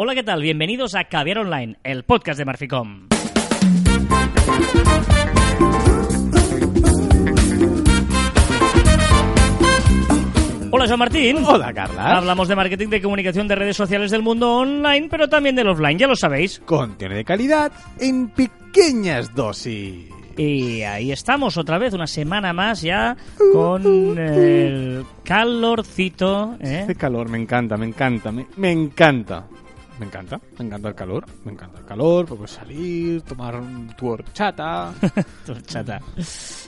Hola, ¿qué tal? Bienvenidos a Caviar Online, el podcast de Marficom. Hola, Joan Martín. Hola, Carla. Hablamos de marketing, de comunicación, de redes sociales del mundo online, pero también del offline, ya lo sabéis. Contenido de calidad en pequeñas dosis. Y ahí estamos otra vez, una semana más ya, con el calorcito. ¿eh? Este calor me encanta, me encanta, me, me encanta. Me encanta, me encanta el calor, me encanta el calor, porque salir, tomar un- tu horchata. Horchata.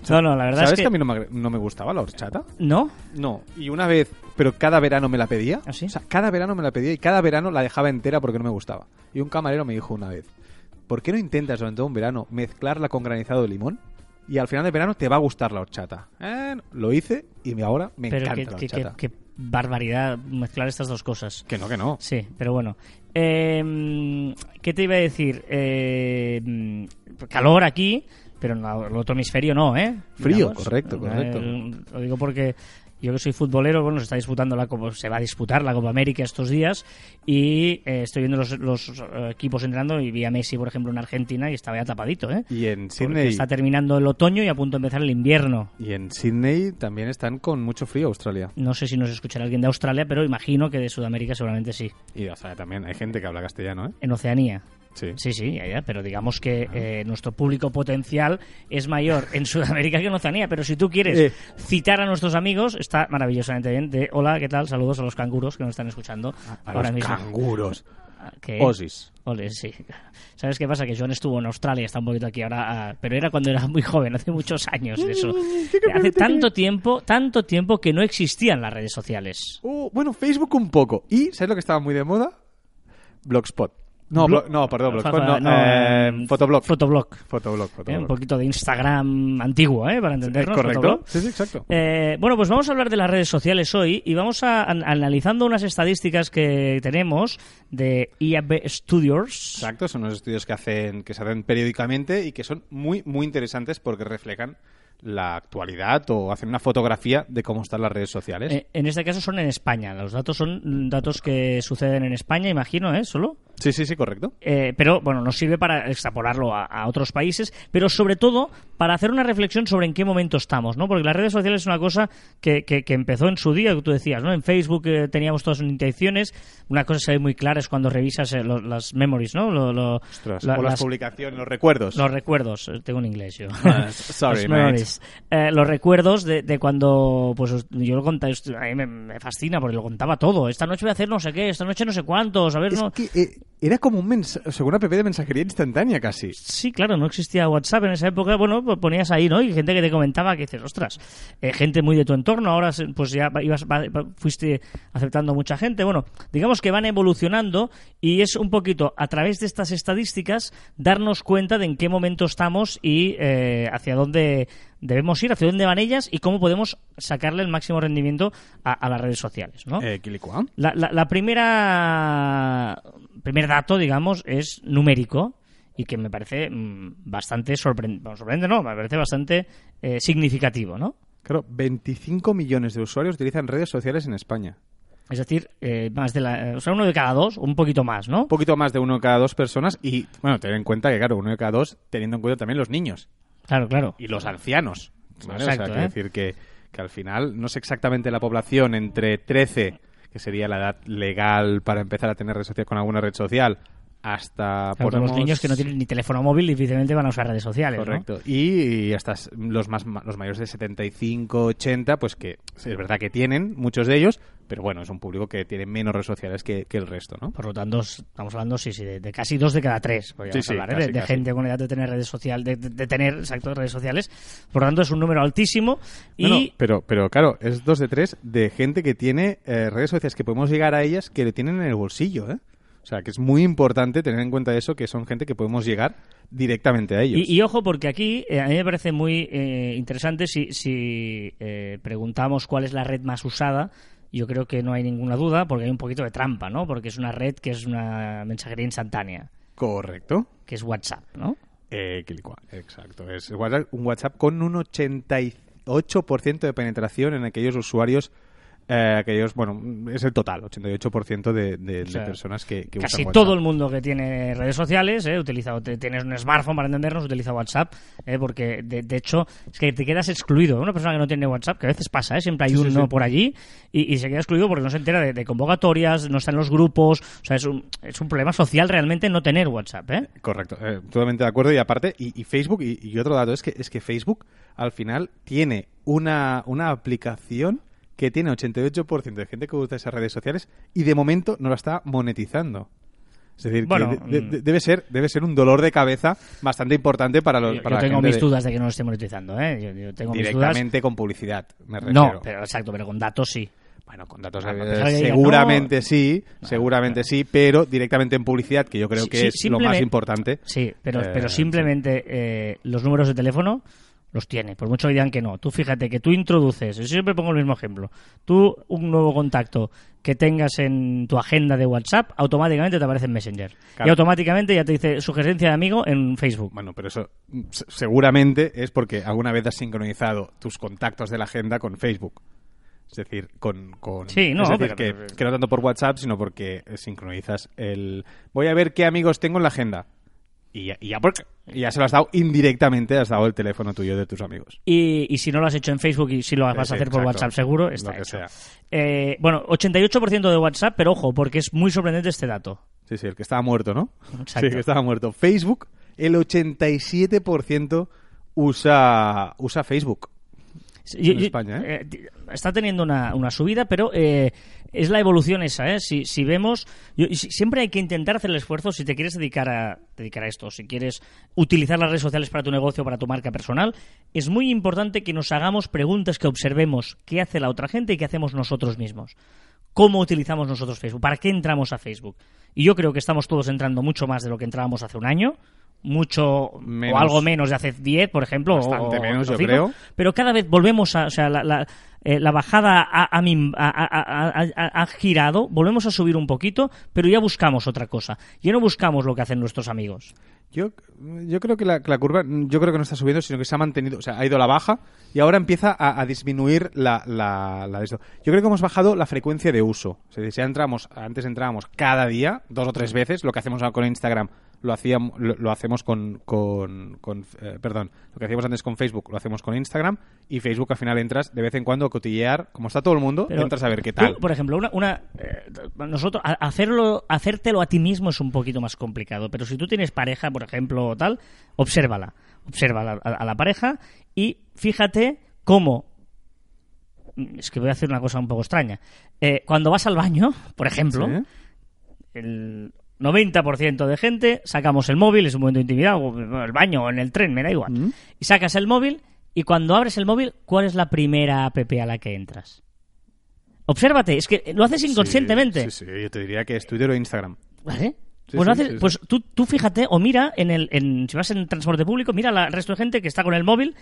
No, no, la verdad ¿Sabes es que... que... a mí no me, no me gustaba la horchata? ¿No? No, y una vez, pero cada verano me la pedía. ¿Ah, sí? O sea, cada verano me la pedía y cada verano la dejaba entera porque no me gustaba. Y un camarero me dijo una vez, ¿por qué no intentas durante un verano mezclarla con granizado de limón? Y al final del verano te va a gustar la horchata. Eh, lo hice y ahora me Pero encanta la horchata. qué barbaridad mezclar estas dos cosas. Que no, que no. Sí, pero bueno. Eh, ¿Qué te iba a decir? Eh, calor aquí, pero en el otro hemisferio no, ¿eh? Frío, correcto, correcto. Eh, lo digo porque yo que soy futbolero, bueno, se está disputando la Copa, se va a disputar la Copa América estos días y eh, estoy viendo los, los, eh, equipos entrando y vi a Messi, por ejemplo, en Argentina y estaba ya tapadito, ¿eh? Y en Sydney, está terminando el otoño y a punto de empezar el invierno. y en Sydney también están con mucho frío Australia. No sé si nos escuchará alguien de Australia, pero imagino que de Sudamérica seguramente sí. Y o sea, también hay gente que habla castellano, ¿eh? En Oceanía. Sí. Sí, sí, ya, ya, pero digamos que eh, nuestro público potencial es mayor en Sudamérica que en Oceanía. Pero si tú quieres Eh. citar a nuestros amigos, está maravillosamente bien. De hola, ¿qué tal? Saludos a los canguros que nos están escuchando A ahora los mismo. canguros. Ah, ¿qué? Osis. Ole, sí. ¿Sabes qué pasa? Que John estuvo en Australia, está un poquito aquí ahora, ah, pero era cuando era muy joven, hace muchos años de eso. Hace tanto tiempo, tanto tiempo que no existían las redes sociales. Uh, bueno, Facebook un poco. ¿Y sabes lo que estaba muy de moda? Blogspot. No, Blo- no perdón, fa- No, no, eh, em, Fotoblog. Fotoblog. Fotoblog, Eh, Fotoblog. un poquito de Instagram antiguo, ¿eh? Para entendernos. ¿Correcto? Fotolog. Sí, sí, exacto. Eh, bueno, pues vamos a hablar de las redes sociales hoy y vamos a an- analizando unas estadísticas que tenemos de IAB Studios. Exacto, son unos estudios que hacen que se hacen periódicamente y que son muy muy interesantes porque reflejan la actualidad o hacen una fotografía de cómo están las redes sociales. Eh, en este caso son en España. Los datos son datos que suceden en España, imagino, ¿eh? Solo. Sí, sí, sí, correcto. Eh, pero bueno, nos sirve para extrapolarlo a, a otros países, pero sobre todo para hacer una reflexión sobre en qué momento estamos, ¿no? Porque las redes sociales es una cosa que, que- que empezó en su día, que tú decías, ¿no? En Facebook eh, teníamos todas sus intenciones. Una cosa que se ve muy clara es cuando revisas eh, lo- las memories, ¿no? Lo- lo- Ostras, la- o las, las- publicaciones, los recuerdos. los recuerdos, eh, tengo en inglés yo. Ah, sorry, Los mate. memories. Eh, los recuerdos de, de cuando, pues yo lo contaba, a mí me, me fascina porque lo contaba todo. Esta noche voy a hacer no sé qué, esta noche no sé cuántos, a ver, Es no. que eh, era como un mensaje, según una app de mensajería instantánea casi. Sí, claro, no existía WhatsApp en esa época. Bueno, pues ponías ahí, ¿no? Y gente que te comentaba que dices, ostras, eh, gente muy de tu entorno. Ahora, pues ya ibas, fuiste aceptando mucha gente. Bueno, digamos que van evolucionando y es un poquito a través de estas estadísticas darnos cuenta de en qué momento estamos y eh, hacia dónde debemos ir, hacia dónde van ellas y cómo podemos sacarle el máximo rendimiento a, a las redes sociales, ¿no? Eh. La, la, la primera primer dato, digamos, es numérico y que me parece mm, bastante sorprendente. Bueno, sorprendente no, me parece bastante eh, significativo, ¿no? Claro, 25 millones de usuarios utilizan redes sociales en España. Es decir, eh, más de la, o sea, uno de cada dos, un poquito más, ¿no? Un poquito más de uno de cada dos personas y, bueno, tener en cuenta que, claro, uno de cada dos, teniendo en cuenta también los niños Claro, claro. y los ancianos. ¿vale? Exacto, o sea, quiero ¿eh? decir que, que al final no sé exactamente la población entre 13, que sería la edad legal para empezar a tener red social con alguna red social, hasta Claro, ponemos- Los niños que no tienen ni teléfono móvil difícilmente van a usar redes sociales, ¿no? Correcto. Y hasta los más los mayores de 75, 80, pues que es verdad que tienen muchos de ellos, pero bueno, es un público que tiene menos redes sociales que, que el resto, ¿no? Por lo tanto, estamos hablando, sí, sí, de, de casi dos de cada tres, podríamos Sí, sí, hablar, ¿eh? de, gente con edad de tener redes sociales, de, de- de tener, exacto, redes sociales. Por lo tanto, es un número altísimo y... No, no, pero, pero claro, es dos de tres de gente que tiene eh, redes sociales que podemos llegar a ellas que le tienen en el bolsillo, ¿eh? O sea, que es muy importante tener en cuenta eso, que son gente que podemos llegar directamente a ellos. Y, y ojo, porque aquí eh, a mí me parece muy eh, interesante si, si eh, preguntamos cuál es la red más usada. Yo creo que no hay ninguna duda, porque hay un poquito de trampa, ¿no? Porque es una red que es una mensajería instantánea, Correcto. que es WhatsApp, ¿no? Eh, exacto. Es WhatsApp- un WhatsApp con un 88% de penetración en aquellos usuarios eh, aquellos, bueno, es el total, 88% de, de, O sea, de personas que, que Casi usan todo el mundo que tiene redes sociales, eh, utiliza, te- tienes un smartphone para entendernos, utiliza WhatsApp, eh, porque de, de hecho es que te quedas excluido. Una persona que no tiene WhatsApp, que a veces pasa, eh, siempre hay Sí, sí, uno sí. por allí y, y se queda excluido porque no se entera de, de convocatorias, no está en los grupos. O sea, es un, es un problema social realmente no tener WhatsApp. ¿eh? Correcto, eh, totalmente de acuerdo. Y aparte, y, y Facebook, y, y otro dato es que, es que Facebook al final tiene una, una aplicación que tiene 88% de gente que usa esas redes sociales y de momento no la está monetizando. Es decir, Bueno, de- mm. de- debe, ser, debe ser un dolor de cabeza bastante importante para, los, Yo, para yo la tengo gente mis de- dudas de que no lo esté monetizando. ¿eh? Yo, yo tengo mis dudas. directamente con publicidad, me refiero. No, pero exacto, pero con datos sí. Bueno, con datos eh, seguramente no. sí, seguramente sí, pero directamente en publicidad, que yo creo Sí, que sí, es lo más importante. Sí, pero, Eh, pero simplemente eh, los números de teléfono los tiene, por mucho que digan que no. Tú fíjate que tú introduces, yo siempre pongo el mismo ejemplo, tú un nuevo contacto que tengas en tu agenda de WhatsApp, automáticamente te aparece en Messenger. Claro. Y automáticamente ya te dice sugerencia de amigo en Facebook. Bueno, pero eso se- seguramente es porque alguna vez has sincronizado tus contactos de la agenda con Facebook. Es decir, con... con Sí, no, es decir, que, que no tanto por WhatsApp, sino porque sincronizas el... Voy a ver qué amigos tengo en la agenda. Y ya, y ya, porque- y ya se lo has dado indirectamente, has dado el teléfono tuyo de tus amigos. Y, y si no lo has hecho en Facebook y si lo vas a hacer por exacto. WhatsApp seguro, está hecho. Eh, bueno, 88% de WhatsApp, pero ojo, porque es muy sorprendente este dato. Sí, sí, el que estaba muerto, ¿no? Exacto. Sí, que estaba muerto. Facebook, el 87% usa, usa Facebook. En yo- España, ¿eh? eh, está teniendo una, una subida, pero eh, es la evolución esa, ¿eh? Si, si vemos... yo- siempre hay que intentar hacer el esfuerzo si te quieres dedicar a, dedicar a esto, si quieres utilizar las redes sociales para tu negocio, para tu marca personal, es muy importante que nos hagamos preguntas, que observemos qué hace la otra gente y qué hacemos nosotros mismos. ¿Cómo utilizamos nosotros Facebook? ¿Para qué entramos a Facebook? Y yo creo que estamos todos entrando mucho más de lo que entrábamos hace un año, mucho Menos. o algo menos de hace 10, por ejemplo. Bastante o- menos, o yo cinco, creo. pero cada vez volvemos a, o sea, la, la, eh, la bajada ha, ha ha- ha- girado, volvemos a subir un poquito, pero ya buscamos otra cosa. Ya no buscamos lo que hacen nuestros amigos. Yo, yo creo que la, curva, yo creo que no está subiendo, sino que se ha mantenido, o sea, ha ido a la baja y ahora empieza a, a disminuir la, la, la. Yo creo que hemos bajado la frecuencia de uso. O sea, si entramos, antes entrábamos cada día, dos o tres veces, lo que hacemos ahora con Instagram lo hacíamos, lo, lo hacemos con, con, con, eh, perdón, lo que hacíamos antes con Facebook lo hacemos con Instagram y Facebook al final entras de vez en cuando a cotillear, como está todo el mundo, Pero entras a ver qué tú, tal. por ejemplo, una, una eh, nosotros a- hacerlo, hacértelo a ti mismo es un poquito más complicado, pero si tú tienes pareja, por ejemplo, o tal, obsérvala, obsérvala a, a la pareja y fíjate cómo es que voy a hacer una cosa un poco extraña. Eh, cuando vas al baño, por ejemplo, ¿Sí? el 90% de gente sacamos el móvil, es un momento de intimidad, o en el baño o en el tren, me da igual. Mm. Y sacas el móvil y cuando abres el móvil, ¿cuál es la primera app a la que entras? Obsérvate, es que lo haces inconscientemente. Sí, sí, sí, yo te diría que es Twitter o Instagram. ¿Vale? Sí, pues sí, lo haces- sí, sí. pues tú, tú fíjate o mira en el en, si vas en transporte público, mira al resto de gente que está con el móvil,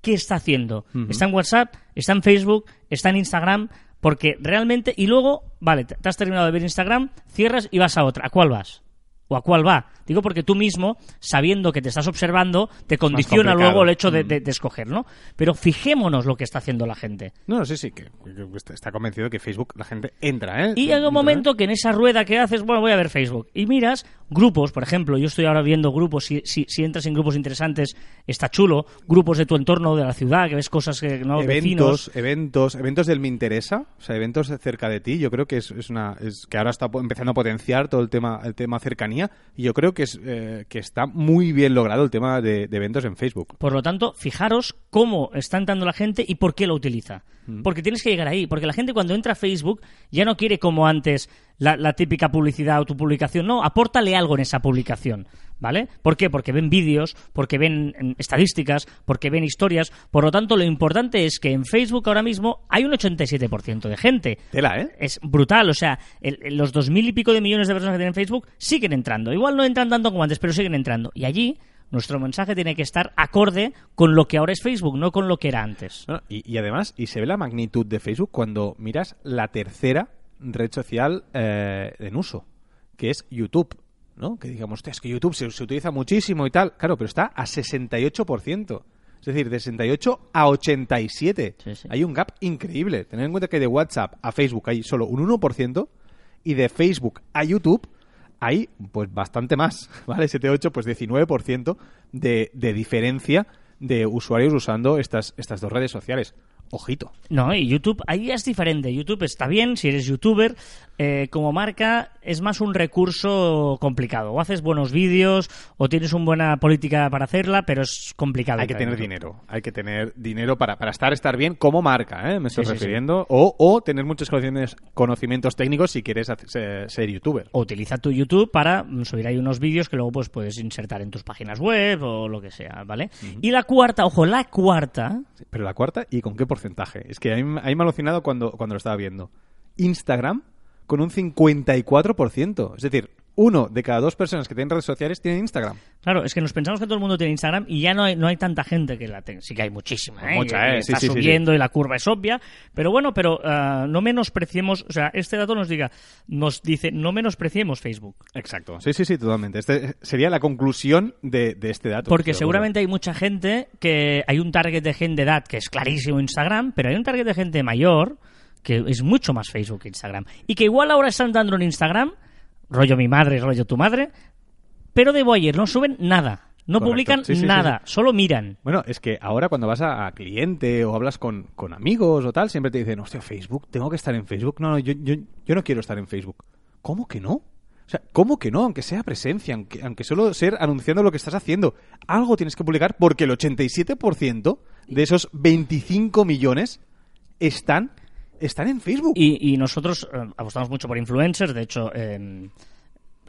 ¿qué está haciendo? Está en WhatsApp, está en Facebook, está en Instagram, porque realmente y luego, vale, te, has terminado de ver Instagram, cierras y vas a otra. ¿A cuál vas? ¿O a cuál va? Digo porque tú mismo, sabiendo que te estás observando, te condiciona luego el hecho de, Mm. de- de escoger, ¿no? Pero fijémonos lo que está haciendo la gente. No, sí, sí, que, que está- convencido que Facebook la gente entra, ¿eh? Y llega Entra, un momento que en esa rueda que haces, bueno, voy a ver Facebook. Y miras grupos, por ejemplo, yo estoy ahora viendo grupos, si, si, si entras en grupos interesantes, está chulo. Grupos de tu entorno, de la ciudad, que ves cosas que no vecinos. Eventos, eventos, eventos del Me Interesa, o sea, eventos cerca de ti, yo creo que es, es una, es que ahora está empezando a potenciar todo el tema, el tema cercanía, y yo creo que es, eh, que está muy bien logrado el tema de, de eventos en Facebook. Por lo tanto, fijaros cómo está entrando la gente y por qué lo utiliza. Mm. Porque tienes que llegar ahí. Porque la gente cuando entra a Facebook ya no quiere como antes la, la típica publicidad o tu publicación. No, apórtale algo en esa publicación. ¿Vale? ¿Por qué? Porque ven vídeos, porque ven mm, estadísticas, porque ven historias. Por lo tanto, lo importante es que en Facebook ahora mismo hay un 87% de gente. Tela, ¿eh? Es brutal, o sea, el- los dos mil y pico de millones de personas que tienen Facebook siguen entrando. Igual no entran tanto como antes, pero siguen entrando. Y allí nuestro mensaje tiene que estar acorde con lo que ahora es Facebook, no con lo que era antes. Y además, y se ve la magnitud de Facebook cuando miras la tercera red social eh, en uso, que es YouTube, ¿no? Que digamos, "Hostia, es que YouTube se, se utiliza muchísimo y tal. Claro, pero está a 68%. Es decir, de 68 a 87. Sí, sí. Hay un gap increíble. Tened en cuenta que de WhatsApp a Facebook hay solo un 1% y de Facebook a YouTube hay pues bastante más, ¿vale? 7-8, pues 19% de, de diferencia de usuarios usando estas, estas dos redes sociales. Ojito. No, y YouTube, ahí es diferente. YouTube está bien si eres youtuber. eh, como marca es más un recurso complicado. O haces buenos vídeos o tienes una buena política para hacerla, pero es complicado. Hay que tener YouTube. dinero. Hay que tener dinero para, para estar, estar bien como marca, ¿eh? Me estoy Sí, sí, sí. refiriendo. O, o tener muchos conocimientos, conocimientos técnicos si quieres hacer- ser, ser youtuber. O utiliza tu YouTube para mm, subir ahí unos vídeos que luego pues puedes insertar en tus páginas web o lo que sea, ¿vale? Y la cuarta, ojo, la cuarta, Pero la cuarta, ¿y con qué porcentaje? Es que a mí, me ha alucinado cuando, cuando lo estaba viendo. Instagram con un 54%. Es decir, uno de cada dos personas que tienen redes sociales tienen Instagram. Claro, es que nos pensamos que todo el mundo tiene Instagram y ya no hay, no hay tanta gente que la tenga. Sí que hay muchísima, ¿eh? Mucha, ¿eh? Sí, está sí, sí, sí. subiendo y la curva es obvia. Pero bueno, pero ah, no menospreciemos, o sea, este dato nos diga, nos dice, no menospreciemos Facebook. Exacto. Sí, sí, sí, totalmente. Este sería la conclusión de, de este dato. Porque seguramente hay mucha gente que hay un target de gente de edad que es clarísimo Instagram, pero hay un target de gente mayor que es mucho más Facebook que Instagram. Y que igual ahora están dando en Instagram, rollo mi madre, rollo tu madre, pero de Boyer no suben nada. No Correcto. publican Sí, sí, sí, nada, solo miran. Bueno, es que ahora cuando vas a, a cliente o hablas con, con amigos o tal, siempre te dicen, hostia, Facebook, tengo que estar en Facebook. No, no, yo, yo, yo no quiero estar en Facebook. ¿Cómo que no? O sea, ¿cómo que no? Aunque sea presencia, aunque, aunque solo ser anunciando lo que estás haciendo. Algo tienes que publicar porque el 87% de esos 25 millones están, están en Facebook. Y, y nosotros eh, apostamos mucho por influencers, de hecho, eh,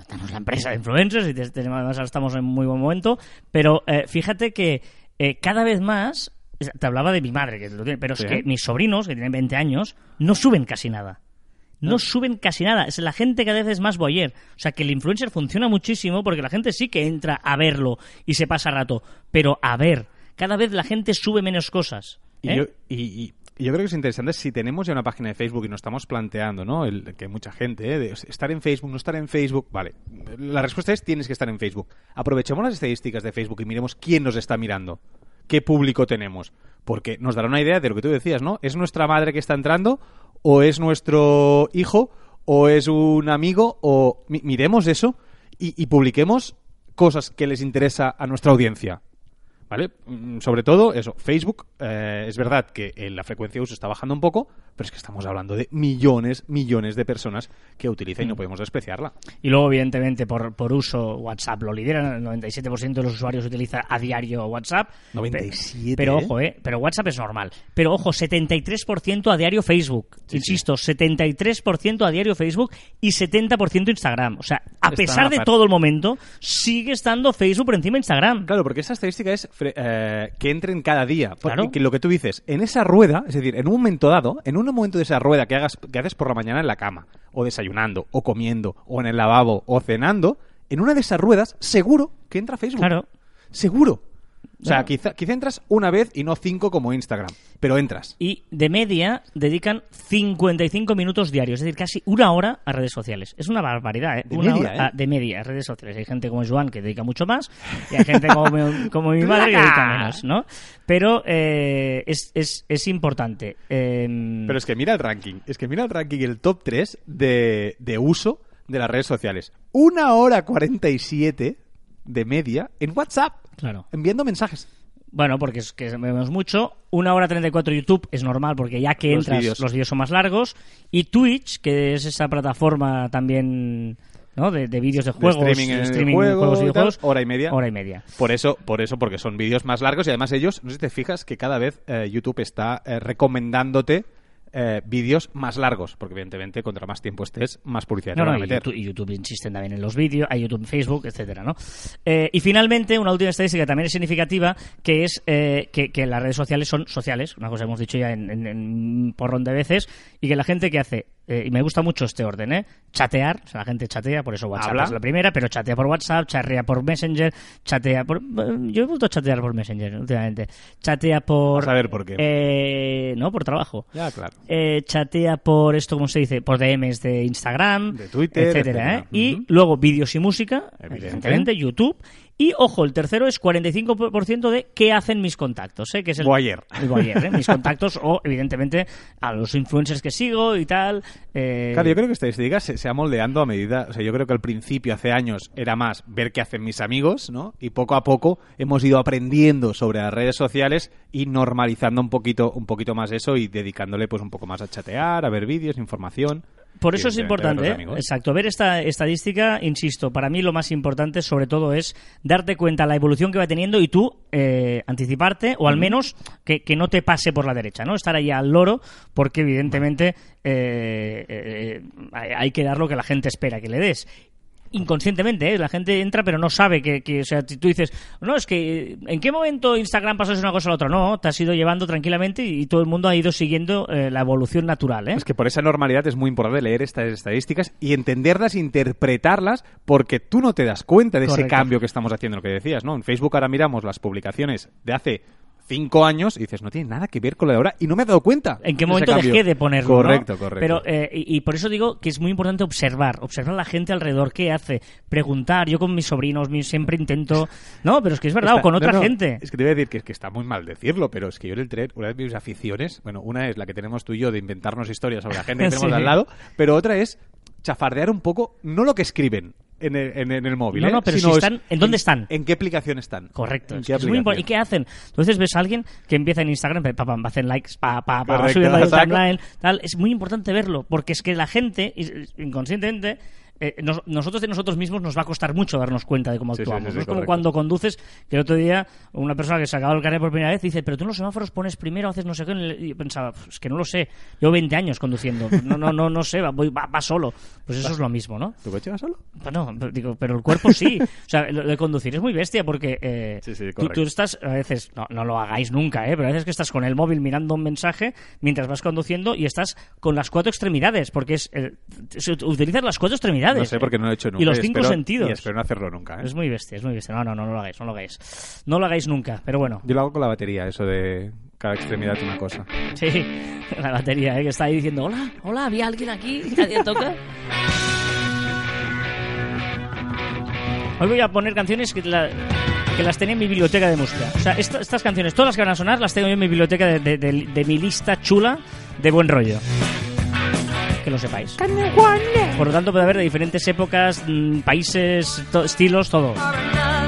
tenemos la empresa de influencers y te- tenemos- además estamos en muy buen momento, pero eh, fíjate que eh, cada vez más, te hablaba de mi madre, que lo tiene, pero Sí. es que mis sobrinos, que tienen 20 años, no suben casi nada. No suben casi nada. Es la gente cada vez es más boyer. O sea que el influencer funciona muchísimo porque la gente sí que entra a verlo y se pasa rato. Pero a ver, cada vez la gente sube menos cosas. Y, ¿eh? yo, y, y- y yo creo que es interesante si tenemos ya una página de Facebook y nos estamos planteando, ¿no? El, que mucha gente, ¿eh? de estar en Facebook, no estar en Facebook. Vale, la respuesta es tienes que estar en Facebook. Aprovechemos las estadísticas de Facebook y miremos quién nos está mirando, qué público tenemos. Porque nos dará una idea de lo que tú decías, ¿no? ¿Es nuestra madre que está entrando? ¿O es nuestro hijo? ¿O es un amigo? O mi- miremos eso y publiquemos cosas que les interesa a nuestra audiencia. ¿Vale? Mm, Sobre todo eso, Facebook, eh, es verdad que eh, la frecuencia de uso está bajando un poco, pero es que estamos hablando de millones, millones de personas que utilizan y Mm. no podemos despreciarla. Y luego, evidentemente, por, por uso, WhatsApp lo lidera. El 97% de los usuarios utiliza a diario WhatsApp. 97, Pero ¿eh? ojo, ¿eh? Pero WhatsApp es normal. Pero ojo, 73% a diario Facebook. Sí, Insisto, 73% a diario Facebook y 70% Instagram. O sea, a Está pesar de todo el momento, sigue estando Facebook por encima de Instagram. Claro, porque esa estadística es eh, que entren cada día. Porque Claro. que lo que tú dices, en esa rueda, es decir, en un momento dado, en un momento de esa rueda que hagas que haces por la mañana en la cama, o desayunando, o comiendo, o en el lavabo, o cenando, en una de esas ruedas, seguro que entra Facebook. Claro. Seguro. O sea, Claro. quizá, quizá entras una vez y no cinco como Instagram, pero entras. Y de media dedican 55 minutos diarios, es decir, casi una hora a redes sociales. Es una barbaridad, ¿eh? De una media, hora ¿eh? a- de media a redes sociales. Hay gente como Joan que dedica mucho más y hay gente como, mi- como mi madre que dedica menos, ¿no? Pero eh, es, es, es importante. Eh, Pero es que mira el ranking, es que mira el ranking, el top 3 de, de uso de las redes sociales. Una hora 47 de media en WhatsApp, Claro. enviando mensajes. Bueno, porque es que vemos mucho. Una hora 34 YouTube es normal porque ya que Los entras los vídeos son más largos. Y Twitch, que es esa plataforma también ¿no? de, de vídeos de De juegos, streaming en de streaming, juego juegos y videojuegos, hora y media. Hora y media. Por eso, por eso, porque son vídeos más largos y además ellos, no sé si te fijas que cada vez eh, YouTube está eh, recomendándote eh, vídeos más largos, porque evidentemente contra más tiempo estés, más publicidad te No, van no, a y meter. YouTube, y YouTube insisten también en los vídeos, hay YouTube Facebook, etcétera, ¿no? Eh, y finalmente, una última estadística que también es significativa, que es eh, que, que las redes sociales son sociales, una cosa que hemos dicho ya en, en- en un porrón de veces, y que la gente que hace, eh, y me gusta mucho este orden, ¿eh? Chatear, o sea, la gente chatea, por eso WhatsApp Habla. es la primera, pero chatea por WhatsApp, chatea por Messenger, chatea por... Yo he vuelto a chatear por Messenger últimamente. Chatea por... A saber por qué. eh, no, por trabajo Ya, claro. eh, chatea por esto, ¿cómo se dice? Por DMs de Instagram, De Twitter, etcétera. etcétera. ¿eh? Y luego vídeos y música, Evidente. evidentemente, YouTube. Y ojo, el tercero es 45% de qué hacen mis contactos, ¿eh? que es el Voyeur. el ¿eh? mis contactos o evidentemente a los influencers que sigo y tal. eh, Claro, yo creo que esta estadística se, se va moldeando a medida. O sea, yo creo que al principio, hace años, era más ver qué hacen mis amigos, ¿no? Y poco a poco hemos ido aprendiendo sobre las redes sociales y normalizando un poquito, un poquito más eso y dedicándole pues un poco más a chatear, a ver vídeos, información. Por eso es importante, ¿eh? exacto, ver esta estadística, insisto, para mí lo más importante sobre todo es darte cuenta la evolución que va teniendo y tú eh, anticiparte o al menos que, que no te pase por la derecha, ¿no? Estar ahí al loro porque evidentemente eh, eh, hay hay que dar lo que la gente espera que le des. Inconscientemente, ¿eh? la gente entra pero no sabe que, que, o sea, tú dices, no, es que ¿en qué momento Instagram pasó de una cosa a la otra? No, te has ido llevando tranquilamente y, y todo el mundo ha ido siguiendo eh, la evolución natural, ¿eh? Es que por esa normalidad es muy importante leer estas estadísticas y entenderlas, interpretarlas, porque tú no te das cuenta de ese cambio que estamos haciendo, lo que decías, ¿no? En Facebook ahora miramos las publicaciones de hace cinco años y dices, no tiene nada que ver con la de ahora y no me he dado cuenta. ¿En qué momento dejé de ponerlo? ¿no? Correcto, correcto. Pero, eh, y, y por eso digo que es muy importante observar, observar a la gente alrededor, qué hace, preguntar. Yo con mis sobrinos siempre intento. No, pero es que es verdad, Está- o con otra no, no, gente. Es que te voy a decir que, es que está muy mal decirlo, pero es que yo en el tren, una de mis aficiones, bueno, una es la que tenemos tú y yo de inventarnos historias sobre la gente que tenemos Sí. al lado, pero otra es chafardear un poco, no lo que escriben en el, en, en el móvil, No, ¿eh? no, pero sino si es están- ¿en dónde están? ¿En qué aplicación están? Correcto, ¿En es, qué es muy. ¿Y qué hacen? Entonces ves a alguien que empieza en Instagram, pa, pam, hacen likes, pa, pa, pa, Correcto, timeline, tal. Es muy importante verlo, porque es que la gente, inconscientemente, eh, nos- nosotros de nosotros mismos nos va a costar mucho darnos cuenta de cómo Sí, actuamos. sí, sí, ¿no? es como cuando conduces, que el otro día una persona que se acabó el carnet por primera vez dice, pero tú en los semáforos pones primero, haces no sé qué, y yo pensaba, es que no lo sé, llevo 20 años conduciendo, no, no, no, no sé, va, voy- va, va solo. Pues eso es lo mismo, ¿no? ¿Tu coche va solo? Bueno, pero digo, pero el cuerpo sí. O sea, lo de conducir es muy bestia porque eh, tú, estás, a veces, no, no lo hagáis nunca, ¿eh? pero a veces que estás con el móvil mirando un mensaje mientras vas conduciendo y estás con las cuatro extremidades, porque es eh, utilizas las cuatro extremidades. No sé, porque no lo he hecho nunca. Y los cinco espero- sentidos. Y espero no hacerlo nunca, ¿eh? Es muy bestia, es muy bestia. No, no, no, no lo hagáis, no lo hagáis. No lo hagáis nunca, pero bueno. Yo lo hago con la batería, eso de cada extremidad una cosa. Sí, la batería, ¿eh? que está ahí diciendo, hola, hola, había alguien aquí, nadie toca. Hoy voy a poner canciones que, la- que las tenía en mi biblioteca de música. O sea, esta- estas canciones, todas las que van a sonar, las tengo yo en mi biblioteca de, de- de- de mi lista chula de buen rollo. Que lo sepáis. Por lo tanto, puede haber de diferentes épocas, mm, países, to- estilos, todo.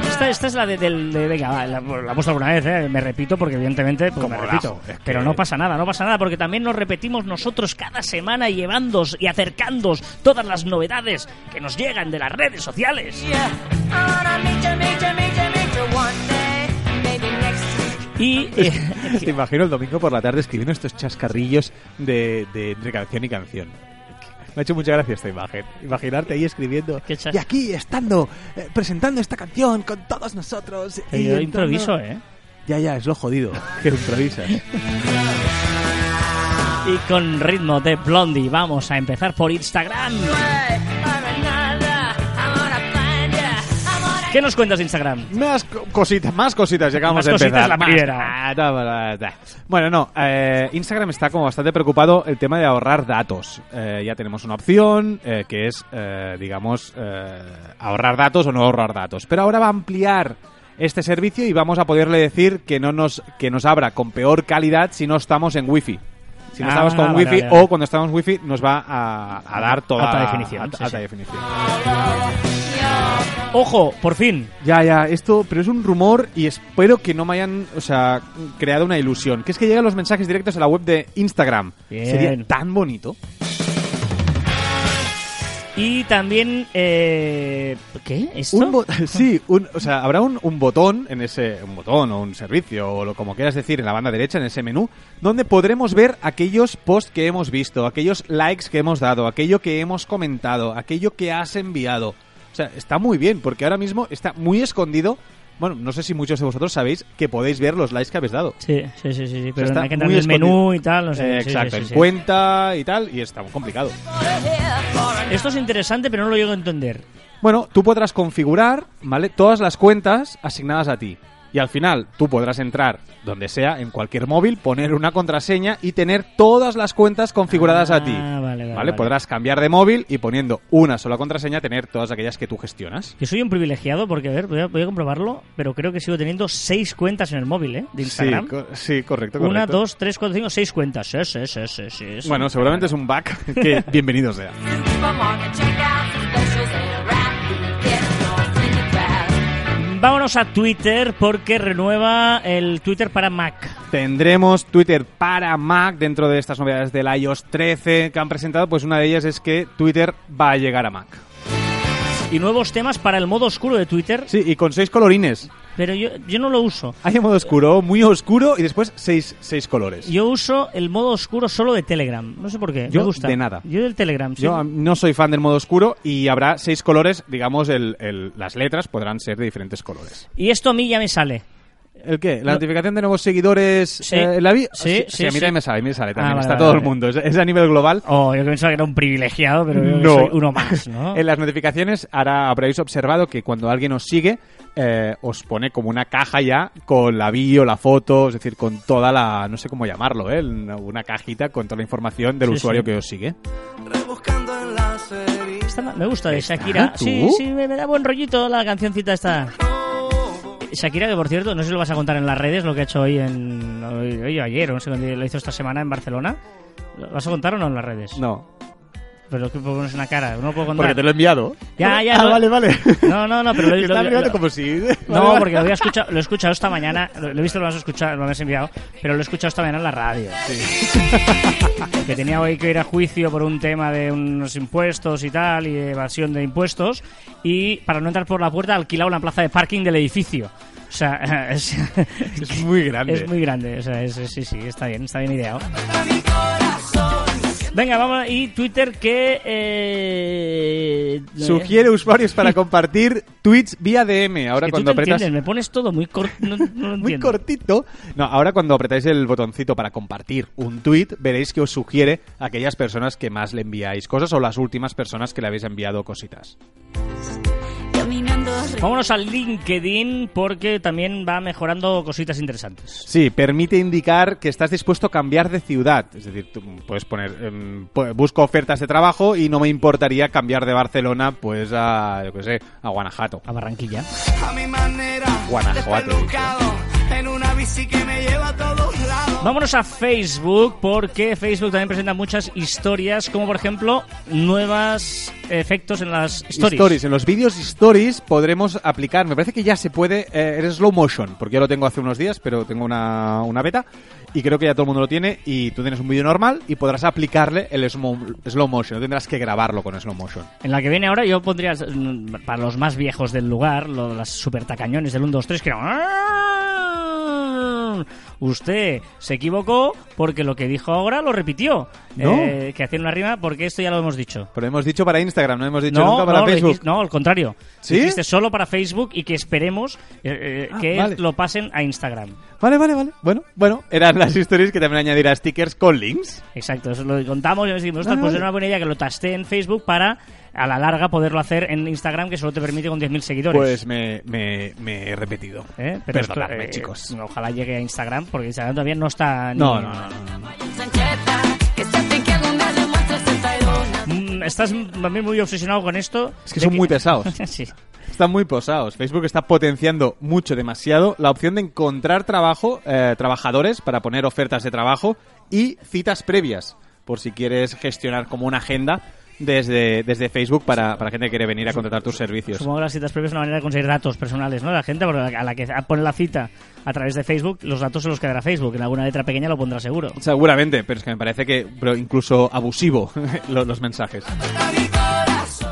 Esta, esta es la de, del- de- venga, va, la, la he puesto alguna vez, ¿eh? me repito porque evidentemente pues, me Como repito. Lazo, es que- Pero no pasa nada, no pasa nada porque también nos repetimos nosotros cada semana llevándos y acercándos todas las novedades que nos llegan de las redes sociales. Y eh, Te imagino el domingo por la tarde escribiendo estos chascarrillos de, de entre canción y canción. Me ha hecho mucha gracia esta imagen. Imaginarte ahí escribiendo. Y aquí estando, eh, presentando esta canción con todos nosotros. que y yo entrando- improviso, ¿eh? Ya, ya, es lo jodido. Que improvisas. Y con ritmo de Blondie vamos a empezar por Instagram. ¿Qué nos cuentas de Instagram? Más co- cositas, más cositas, llegamos Más a empezar. cositas la Más. primera. Ah, no, no, no. Bueno, no, eh, Instagram está como bastante preocupado el tema de ahorrar datos. Eh, ya tenemos una opción eh, que es, eh, digamos, eh, ahorrar datos o no ahorrar datos. Pero ahora va a ampliar este servicio y vamos a poderle decir que no nos que nos abra con peor calidad si no estamos en wifi. Si no Ah, estamos con vale, wifi vale, o cuando estamos wifi nos va a, a dar toda Alta definición, alta- sí, alta sí. definición. Ojo, por fin. Ya, ya, esto, pero es un rumor y espero que no me hayan, o sea, creado una ilusión. Que es que llegan los mensajes directos a la web de Instagram. Bien. Sería tan bonito. Y también, eh, ¿qué? Sí, o sea, habrá un, un botón en ese, un botón o un servicio o lo como quieras decir en la banda derecha en ese menú, donde podremos ver aquellos posts que hemos visto, aquellos likes que hemos dado, aquello que hemos comentado, aquello que has enviado. O sea, está muy bien porque ahora mismo está muy escondido. Bueno, no sé si muchos de vosotros sabéis que podéis ver los likes que habéis dado. Sí, sí, sí, sí, pero está hay que entrar en el menú y tal, no sé. Eh, sí, exacto, sí, sí, en cuenta y tal, y está muy complicado. Esto es interesante, pero no lo llego a entender. Bueno, tú podrás configurar, ¿vale? Todas las cuentas asignadas a ti. Y al final tú podrás entrar donde sea, en cualquier móvil, poner una contraseña y tener todas las cuentas configuradas a ti. Ah, vale, vale, vale. Podrás cambiar de móvil y poniendo una sola contraseña tener todas aquellas que tú gestionas. Que soy un privilegiado porque, a ver, voy a, voy a comprobarlo, pero creo que sigo teniendo seis cuentas en el móvil, ¿eh? De Instagram. Sí, co- sí, correcto, Una, dos, tres, cuatro, cinco, seis cuentas. Sí, sí, sí, sí, sí, sí. Bueno, seguramente es un bug que bienvenido sea. Vámonos a Twitter porque renueva el Twitter para Mac. Tendremos Twitter para Mac dentro de estas novedades del iOS 13 que han presentado. Pues una de ellas es que Twitter va a llegar a Mac. Y nuevos temas para el modo oscuro de Twitter, Sí, y con seis colorines. Pero yo, yo no lo uso. Hay un modo oscuro, muy oscuro y después seis, seis colores. Yo uso el modo oscuro solo de Telegram. No sé por qué. Yo me gusta. de nada. Yo del Telegram, sí. Yo am, no soy fan del modo oscuro y habrá seis colores, digamos, el, el- las letras podrán ser de diferentes colores. Y esto a mí ya me sale. ¿El qué? ¿La No. notificación de nuevos seguidores Sí. eh, la vida? Sí, sí, a mí sí. me sale, a mí me sale también. Ah, vale, Está vale, todo vale. el mundo. Es, es a nivel global. Oh, yo pensaba que era un privilegiado, pero yo No. soy uno más, ¿no? En las notificaciones ahora habréis observado que cuando alguien os sigue, eh, os pone como una caja ya con la bio, la foto, es decir, con toda la, no sé cómo llamarlo, ¿eh? una cajita con toda la información del Sí, usuario sí. que os sigue. Esta me gusta de Shakira. ¿tú? Sí, sí, me, me da buen rollito la cancioncita esta. Shakira, que por cierto, no sé si lo vas a contar en las redes, lo que ha hecho hoy en. Hoy, ayer, o no sé cuándo lo hizo esta semana en Barcelona. ¿Lo vas a contar o no en las redes? No, Pero que pones una cara, no puedo contar. porque te lo he enviado. Ya, ya, Ah, lo- vale, vale. No, no, no, pero lo, Que mirando lo- como si... No, Vale, vale. porque lo había escuchado, lo he escuchado esta mañana, lo, lo he visto que lo has escuchado, lo has enviado, pero lo he escuchado esta mañana en la radio. que tenía hoy que ir a juicio por un tema de unos impuestos y tal, y de evasión de impuestos, y para no entrar por la puerta ha alquilado una plaza de parking del edificio. O sea, es, Es muy grande. es muy grande. O sea, es- sí, sí, está bien, está bien ideado. Venga, vamos. Y Twitter que... Eh, Sugiere usuarios para compartir tweets vía DM. Ahora que tú cuando te apretas... entiendes, me pones todo muy corto. No, Muy cortito. No, ahora cuando apretáis el botoncito para compartir un tweet, veréis que os sugiere a aquellas personas que más le enviáis cosas o las últimas personas que le habéis enviado cositas. Caminando Vámonos al LinkedIn porque también va mejorando cositas interesantes. Sí, permite indicar que estás dispuesto a cambiar de ciudad. Es decir, tú puedes poner, em, busco ofertas de trabajo y no me importaría cambiar de Barcelona, pues a, yo qué sé, a Guanajuato. A Barranquilla. A mi manera. Guanajuato. En una bici que me lleva a todos lados. Vámonos a Facebook porque Facebook también presenta muchas historias, como por ejemplo nuevos efectos en las stories. En los vídeos stories podremos aplicar, me parece que ya se puede, eh, slow motion, porque yo lo tengo hace unos días, pero tengo una, una beta y creo que ya todo el mundo lo tiene y tú tienes un vídeo normal y podrás aplicarle el slow, slow motion, no tendrás que grabarlo con slow motion. En la que viene ahora yo pondría mm, para los más viejos del lugar, lo- las super tacañones del 1, 2, 3, que era... Usted se equivocó porque lo que dijo ahora lo repitió. No. Eh, que hacían una rima porque esto ya lo hemos dicho. Pero hemos dicho para Instagram, no hemos dicho nunca para no, Facebook. dijiste- no, al contrario. ¿Sí? Dijiste solo para Facebook y que esperemos eh, eh, Ah, que vale. lo pasen a Instagram. Vale, vale, vale. Bueno, bueno, eran las stories que también añadirá stickers con links. Exacto, eso lo contamos y nos dijimos, "Ostras, Vale, pues vale. era una buena idea que lo tasté en Facebook para a la larga poderlo hacer en Instagram que solo te permite con 10.000 seguidores. Pues me, me, me he repetido. ¿Eh? Pero esto, Perdonadme, eh, chicos. Ojalá llegue a Instagram porque Instagram todavía no está... ni- No, no, no. Mm, Estás también muy obsesionado con esto. Es que son muy pesados. sí. Están muy posados. Facebook está potenciando mucho, demasiado, la opción de encontrar trabajo, eh, trabajadores para poner ofertas de trabajo y citas previas, por si quieres gestionar como una agenda desde, desde Facebook para, para gente que quiere venir a contratar tus servicios. Supongo que las citas previas es una manera de conseguir datos personales, ¿no? La gente, porque a la que pone la cita a través de Facebook, los datos se los quedará Facebook. En alguna letra pequeña lo pondrá seguro. Seguramente, pero es que me parece que pero incluso abusivo los, los mensajes.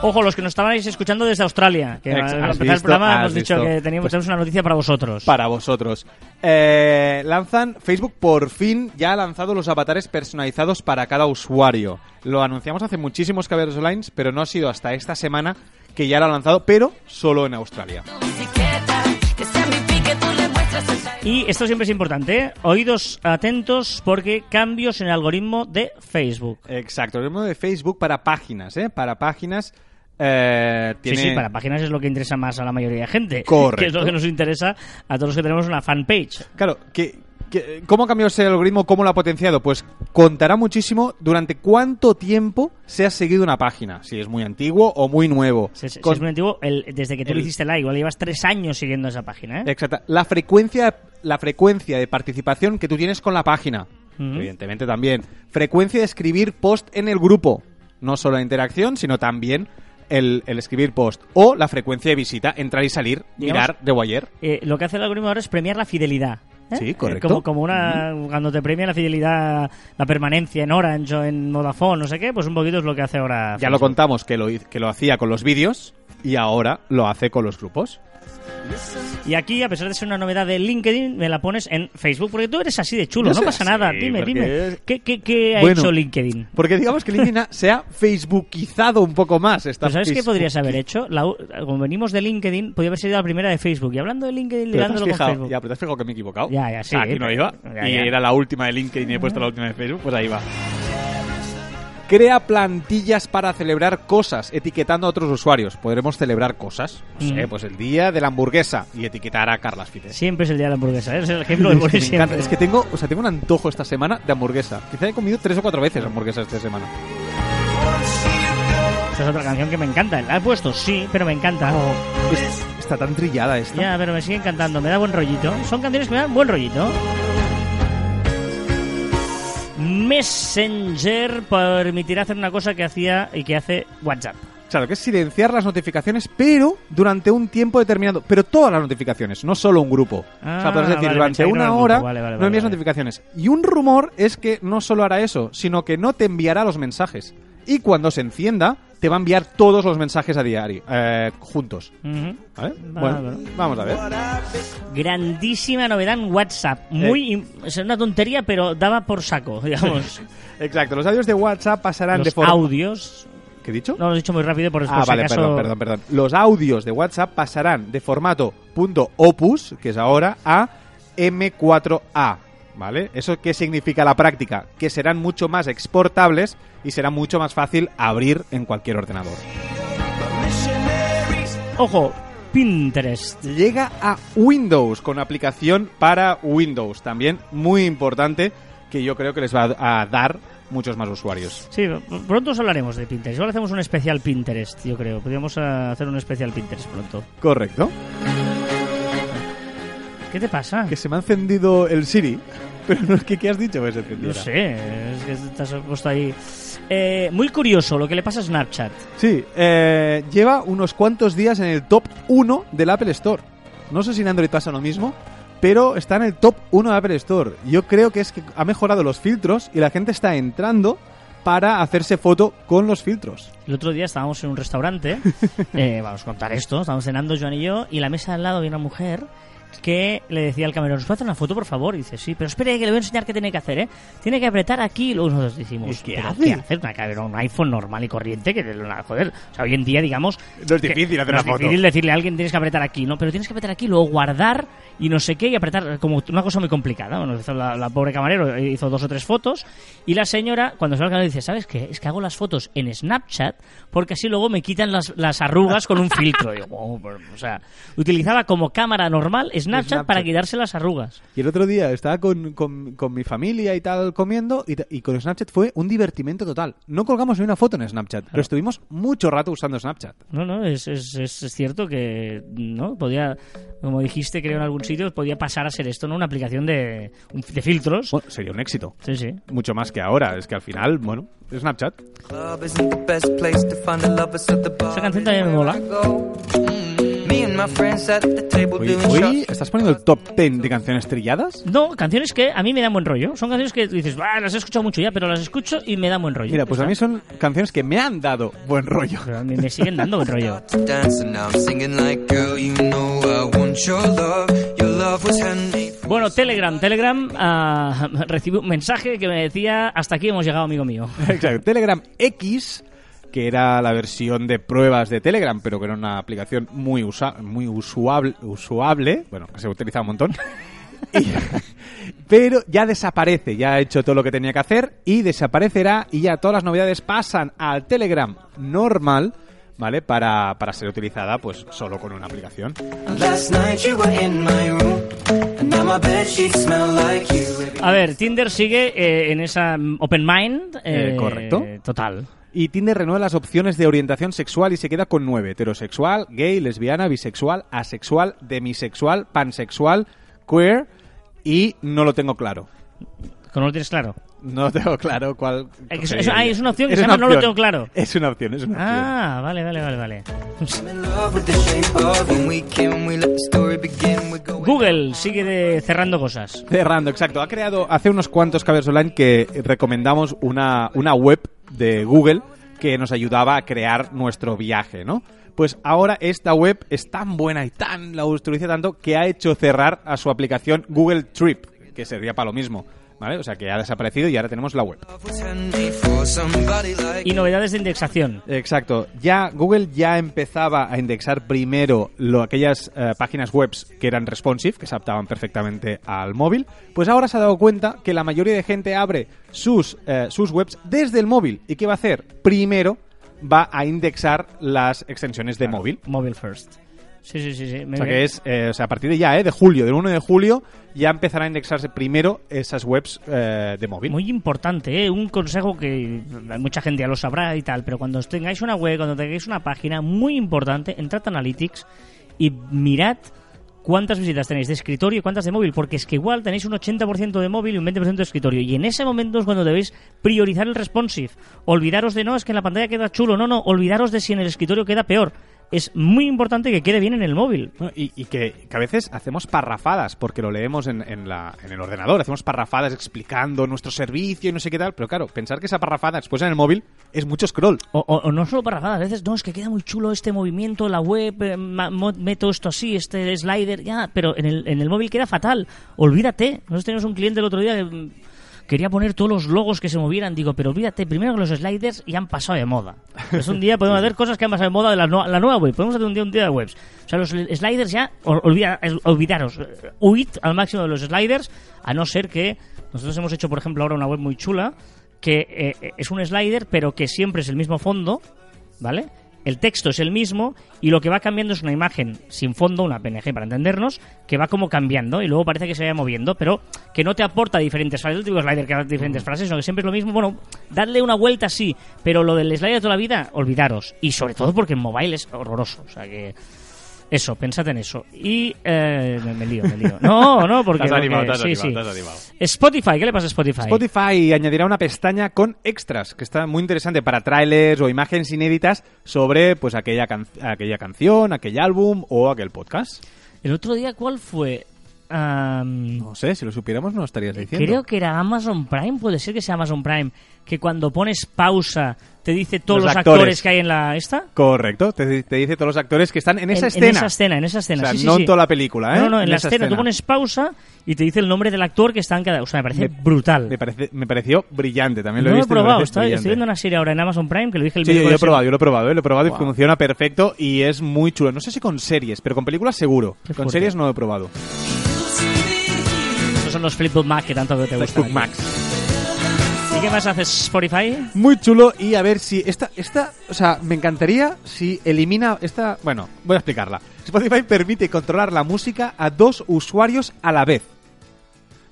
Ojo, los que nos estabais escuchando desde Australia, que Ex- al empezar el visto, programa has hemos dicho visto. que teníamos, Pues- tenemos una noticia para vosotros. Para vosotros. Eh, lanzan, Facebook por fin ya ha lanzado los avatares personalizados para cada usuario. Lo anunciamos hace muchísimos caballeros online, pero no ha sido hasta esta semana que ya lo ha lanzado, pero solo en Australia. Y esto siempre es importante, ¿eh? Oídos atentos porque cambios en el algoritmo de Facebook. Exacto, el algoritmo de Facebook para páginas, ¿eh? Para páginas eh, Sí, tiene... sí, para páginas es lo que interesa más a la mayoría de gente. Correcto. Que es lo que nos interesa a todos los que tenemos una fanpage. Claro, que, que- ¿cómo ha cambiado ese algoritmo? ¿Cómo lo ha potenciado? Pues contará muchísimo durante cuánto tiempo se ha seguido una página. Si es muy antiguo o muy nuevo. Si es, si Con- es muy antiguo, el- desde que tú el- hiciste like, igual llevas tres años siguiendo esa página, ¿eh? Exacto. La frecuencia, la frecuencia de participación que tú tienes con la página. Evidentemente también. Frecuencia de escribir post en el grupo. No solo la interacción, sino también el, el escribir post. O la frecuencia de visita, entrar y salir, Digamos- mirar de Wire. Eh, lo que hace el algoritmo ahora es premiar la fidelidad. ¿eh? Sí, Eh, correcto. como, como una. Cuando te premia la fidelidad, la permanencia en Orange o en Vodafone, no sé qué, pues un poquito es lo que hace ahora. Ya lo contamos que lo, que lo hacía con los vídeos y ahora lo hace con los grupos. Y aquí, a pesar de ser una novedad de LinkedIn, me la pones en Facebook, porque tú eres así de chulo, no soy pasa así, nada. Dime, dime. es- ¿Qué, qué, qué ha Bueno, hecho LinkedIn? Porque digamos que LinkedIn se ha facebookizado un poco más. Está Pero ¿sabes qué podrías haber hecho? La como venimos de LinkedIn, podría haber sido la primera de Facebook. Y hablando de LinkedIn, ligándolo con Facebook. ya, pero te has fijado que me he equivocado. Ya, ya, sí, Aquí no iba. ya, y ya. era la última de LinkedIn y he puesto la última de Facebook, pues ahí va. Crea plantillas para celebrar cosas, etiquetando a otros usuarios. Podremos celebrar cosas. No sé, Mm. pues el día de la hamburguesa y etiquetar a Carlas Fides. Siempre es el día de la hamburguesa, ¿eh? es el ejemplo que Es que, siempre. Es que tengo, o sea, tengo un antojo esta semana de hamburguesa. Quizá he comido tres o cuatro veces hamburguesa esta semana. Esa es otra canción que me encanta. ¿La he puesto? Sí, pero me encanta. Es- está tan trillada esta. Ya, pero me sigue encantando, me da buen rollito. Son canciones que me dan buen rollito. Messenger permitirá hacer una cosa que hacía y que hace WhatsApp. Claro, que es silenciar las notificaciones, pero durante un tiempo determinado. Pero todas las notificaciones, no solo un grupo. o Ah, sea, podrás decir, vale, durante una hora grupo. Vale, vale, no envías notificaciones. Y un rumor es que no solo hará eso, sino que no te enviará los mensajes. Y cuando se encienda, te va a enviar todos los mensajes a diario, eh, juntos. ¿Vale? Vale, bueno, vamos a ver. Grandísima novedad en WhatsApp. Muy. im- Es una tontería, pero daba por saco, digamos. Exacto, los audios de WhatsApp pasarán de forma... audios. ¿Qué he dicho? No lo he dicho muy rápido por, por Ah, si vale, acaso- perdón, perdón, perdón. Los audios de WhatsApp pasarán de formato .opus, que es ahora, a M4A, ¿vale? ¿Eso qué significa la práctica? Que serán mucho más exportables y será mucho más fácil abrir en cualquier ordenador. Ojo, Pinterest. Llega a Windows con aplicación para Windows, también muy importante, que yo creo que les va a dar muchos más usuarios. Sí, pronto os hablaremos de Pinterest. Igual hacemos un especial Pinterest, yo creo. Podríamos eh, hacer un especial Pinterest pronto. Correcto. ¿Qué te pasa? Que se me ha encendido el Siri, pero no es que ¿qué has dicho que se No sé, es que te has puesto ahí. Eh, muy curioso lo que le pasa a Snapchat. Sí, eh, lleva unos cuantos días en el top 1 del Apple Store. No sé si en Android pasa lo mismo, pero está en el top 1 de Apple Store. Yo creo que es que ha mejorado los filtros y la gente está entrando para hacerse foto con los filtros. El otro día estábamos en un restaurante, eh, vamos a contar esto, estábamos cenando Joan y yo, y la mesa al lado había una mujer que le decía al camarero, ¿nos puede hacer una foto, por favor? Y dice, sí, pero espere que le voy a enseñar qué tiene que hacer, ¿eh? Tiene que apretar aquí, y luego nosotros decimos, ¿Y qué ¿pero hace? ¿qué hace? Una cabrera, un iPhone normal y corriente, que joder, o sea, hoy en día, digamos... No es difícil hacer no una es foto. difícil decirle a alguien, tienes que apretar aquí, ¿no? Pero tienes que apretar aquí, luego guardar y no sé qué, y apretar, como una cosa muy complicada. Bueno, hizo la, la pobre camarero hizo dos o tres fotos, y la señora, cuando se va al canal, dice, ¿sabes qué? Es que hago las fotos en Snapchat, porque así luego me quitan las, las arrugas con un filtro. "Wow", pero, o sea, utilizaba como cámara normal Snapchat, Snapchat. para quitarse las arrugas. Y el otro día estaba con, con- con mi familia y tal comiendo y, y con Snapchat fue un divertimento total. No colgamos ni una foto en Snapchat, pero estuvimos mucho rato usando Snapchat. No, no, es, es, es- es cierto que, ¿no? Podía, como dijiste, creo en algún sitio, podía pasar a ser esto, ¿no? Una aplicación de, de filtros. Bueno, sería un éxito. Sí, sí. Mucho más que ahora. Es que al final, bueno, Snapchat. Esa canción también me mola. Shots. estás poniendo el top 10 de canciones trilladas. No, canciones que a mí me dan buen rollo. Son canciones que dices, "Bah, las he escuchado mucho ya, pero las escucho y me dan buen rollo. Mira, pues Ya a mí está. son canciones que me han dado buen rollo. Pero a mí me siguen dando buen rollo. Dance and now I'm singing like, girl, you know I want your love. Your love was handmade. Bueno, Telegram. Telegram recibí un mensaje que me decía, hasta aquí hemos llegado, amigo mío. Exacto. Telegram X, que era la versión de pruebas de Telegram, pero que era una aplicación muy, usa muy usuable, usuable, bueno, que se utiliza un montón. Y- pero ya desaparece, ya ha hecho todo lo que tenía que hacer y desaparecerá y ya todas las novedades pasan al Telegram normal ¿vale? Para, para ser utilizada pues solo con una aplicación. Last night you were in my room, and now my bed sheets smell like you. A ver, Tinder sigue eh, en esa open mind. Eh, eh, correcto. Total. Y Tinder renueva las opciones de orientación sexual y se queda con nueve. Heterosexual, gay, lesbiana, bisexual, asexual, demisexual, pansexual, queer y no lo tengo claro. ¿Cómo lo tienes claro? No lo tengo claro cuál... Es- cogería. ah, es una opción que Es se una llama no lo opción. tengo claro. Es una opción, es una opción. Ah, vale, vale, vale, vale. Google sigue de- cerrando cosas. Cerrando, exacto. Ha creado hace unos cuantos cables online que recomendamos una, una web de Google que nos ayudaba a crear nuestro viaje, ¿no? Pues ahora esta web es tan buena y tan la utiliza tanto que ha hecho cerrar a su aplicación Google Trip, que servía para lo mismo, ¿vale? O sea que ha desaparecido y ahora tenemos la web. Y novedades de indexación. Exacto. Ya Google ya empezaba a indexar primero lo, aquellas eh, páginas web que eran responsive, que se adaptaban perfectamente al móvil. Pues ahora se ha dado cuenta que la mayoría de gente abre sus, eh, sus webs desde el móvil. ¿Y qué va a hacer? Primero va a indexar las extensiones de móvil. Mobile first. Sí, sí, sí. sí. O sea que es, eh, o sea, a partir de ya, ¿eh? de julio, del 1 de julio, ya empezará a indexarse primero esas webs eh, de móvil. Muy importante, ¿eh? un consejo que mucha gente ya lo sabrá y tal, pero cuando tengáis una web, cuando tengáis una página, muy importante, entrad a Analytics y mirad cuántas visitas tenéis de escritorio y cuántas de móvil, porque es que igual tenéis un 80% de móvil y un 20% de escritorio, y en ese momento es cuando debéis priorizar el responsive. Olvidaros de no, es que en la pantalla queda chulo, no, no, olvidaros de si en el escritorio queda peor. Es muy importante que quede bien en el móvil. ¿no? Y, y que, que a veces hacemos parrafadas, porque lo leemos en, en la, en el ordenador, hacemos parrafadas explicando nuestro servicio y no sé qué tal, pero claro, pensar que esa parrafada después en el móvil es mucho scroll. O, o- o no solo para nada, a veces no, es que queda muy chulo este movimiento, la web, eh, ma- mo- meto esto así, este slider, ya, pero en el, en el móvil queda fatal. Olvídate. Nosotros teníamos un cliente el otro día que quería poner todos los logos que se movieran. Digo, pero olvídate, primero que los sliders ya han pasado de moda. Es un día podemos hacer cosas que han pasado de moda de la, no- la nueva web. Podemos hacer un día un día de webs. O sea, los sliders ya, olvida- olvidaros. eh, Huid al máximo de los sliders, a no ser que nosotros hemos hecho, por ejemplo, ahora una web muy chula que eh, es un slider, pero que siempre es el mismo fondo, ¿vale? El texto es el mismo y lo que va cambiando es una imagen sin fondo, una PNG para entendernos, que va como cambiando y luego parece que se vaya moviendo, pero que no te aporta diferentes frases. El típico slider que da diferentes frases, sino que siempre es lo mismo. Bueno, darle una vuelta sí, pero lo del slider de toda la vida, olvidaros. Y sobre todo porque en mobile es horroroso. O sea que. Eso, pensad en eso. Y. Eh, me, me lío, me lío. No, no, porque. Has animado, sí, sí. animado. Spotify, ¿qué le pasa a Spotify? Spotify añadirá una pestaña con extras, que está muy interesante para trailers o imágenes inéditas sobre pues aquella, can- aquella canción, aquel álbum o aquel podcast. El otro día, ¿cuál fue? Am, No sé, si lo supiéramos no lo estarías diciendo. Creo que era Amazon Prime, puede ser que sea Amazon Prime, que cuando pones pausa te dice todos Los los, actores. actores. que hay en la esta. Correcto, te, te dice todos los actores que están en esa en, escena. En esa escena, en esa escena. O sea, sí, sí, no sí. en toda la película, ¿eh? No, no, en, la esa escena. Tú pones pausa y te dice el nombre del actor que está en cada. O sea, me parece Me- brutal. Me, parece, me pareció brillante, también lo no he lo he visto. y me probado, estoy, estoy viendo una serie ahora en Amazon Prime que lo dije el Sí, yo, yo he probado, yo lo he probado, ¿eh? lo he probado y funciona perfecto y es muy chulo. No sé si con series, pero con películas seguro. Qué con fuerte. series no lo he probado. Son los Flipbook Mac que tanto te gustan. Facebook Max. ¿Y qué más haces Spotify? Muy chulo y a ver si esta, esta, o sea, me encantaría si elimina esta, bueno, voy a explicarla. Spotify permite controlar la música a dos usuarios a la vez.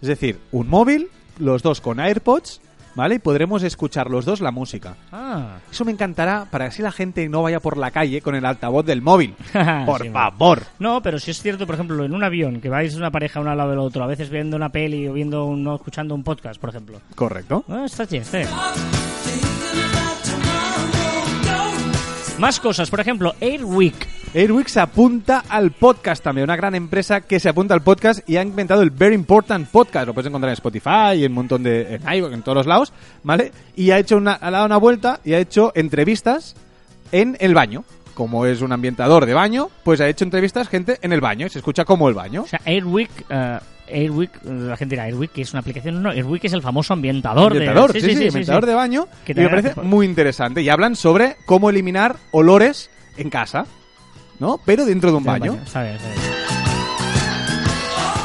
Es decir, un móvil, los dos con AirPods, ¿vale? Y podremos escuchar los dos la música. Ah. Eso me encantará para que así la gente no vaya por la calle con el altavoz del móvil. Por Sí, favor. No, pero si es cierto, por ejemplo, en un avión, que vais una pareja uno al lado del otro, a veces viendo una peli o viendo uno escuchando un podcast, por ejemplo. Correcto. Ah, está bien. Más cosas, por ejemplo, Airwick. Airwick se apunta al podcast también, una gran empresa que se apunta al podcast y ha inventado el Very Important Podcast. Lo puedes encontrar en Spotify y en un montón de. en iVoox, en todos los lados, ¿vale? Y ha hecho una, ha dado una vuelta y ha hecho entrevistas en el baño. Como es un ambientador de baño, pues ha hecho entrevistas gente en el baño y se escucha como el baño. O sea, Airwick, eh, Airwick, la gente dirá Airwick, que es una aplicación. No, Airwick es el famoso ambientador, ambientador, de. sí, sí, ambientador de baño. Que y me parece muy interesante. Y hablan sobre cómo eliminar olores en casa, ¿no? Pero dentro de un baño. Está bien, está bien.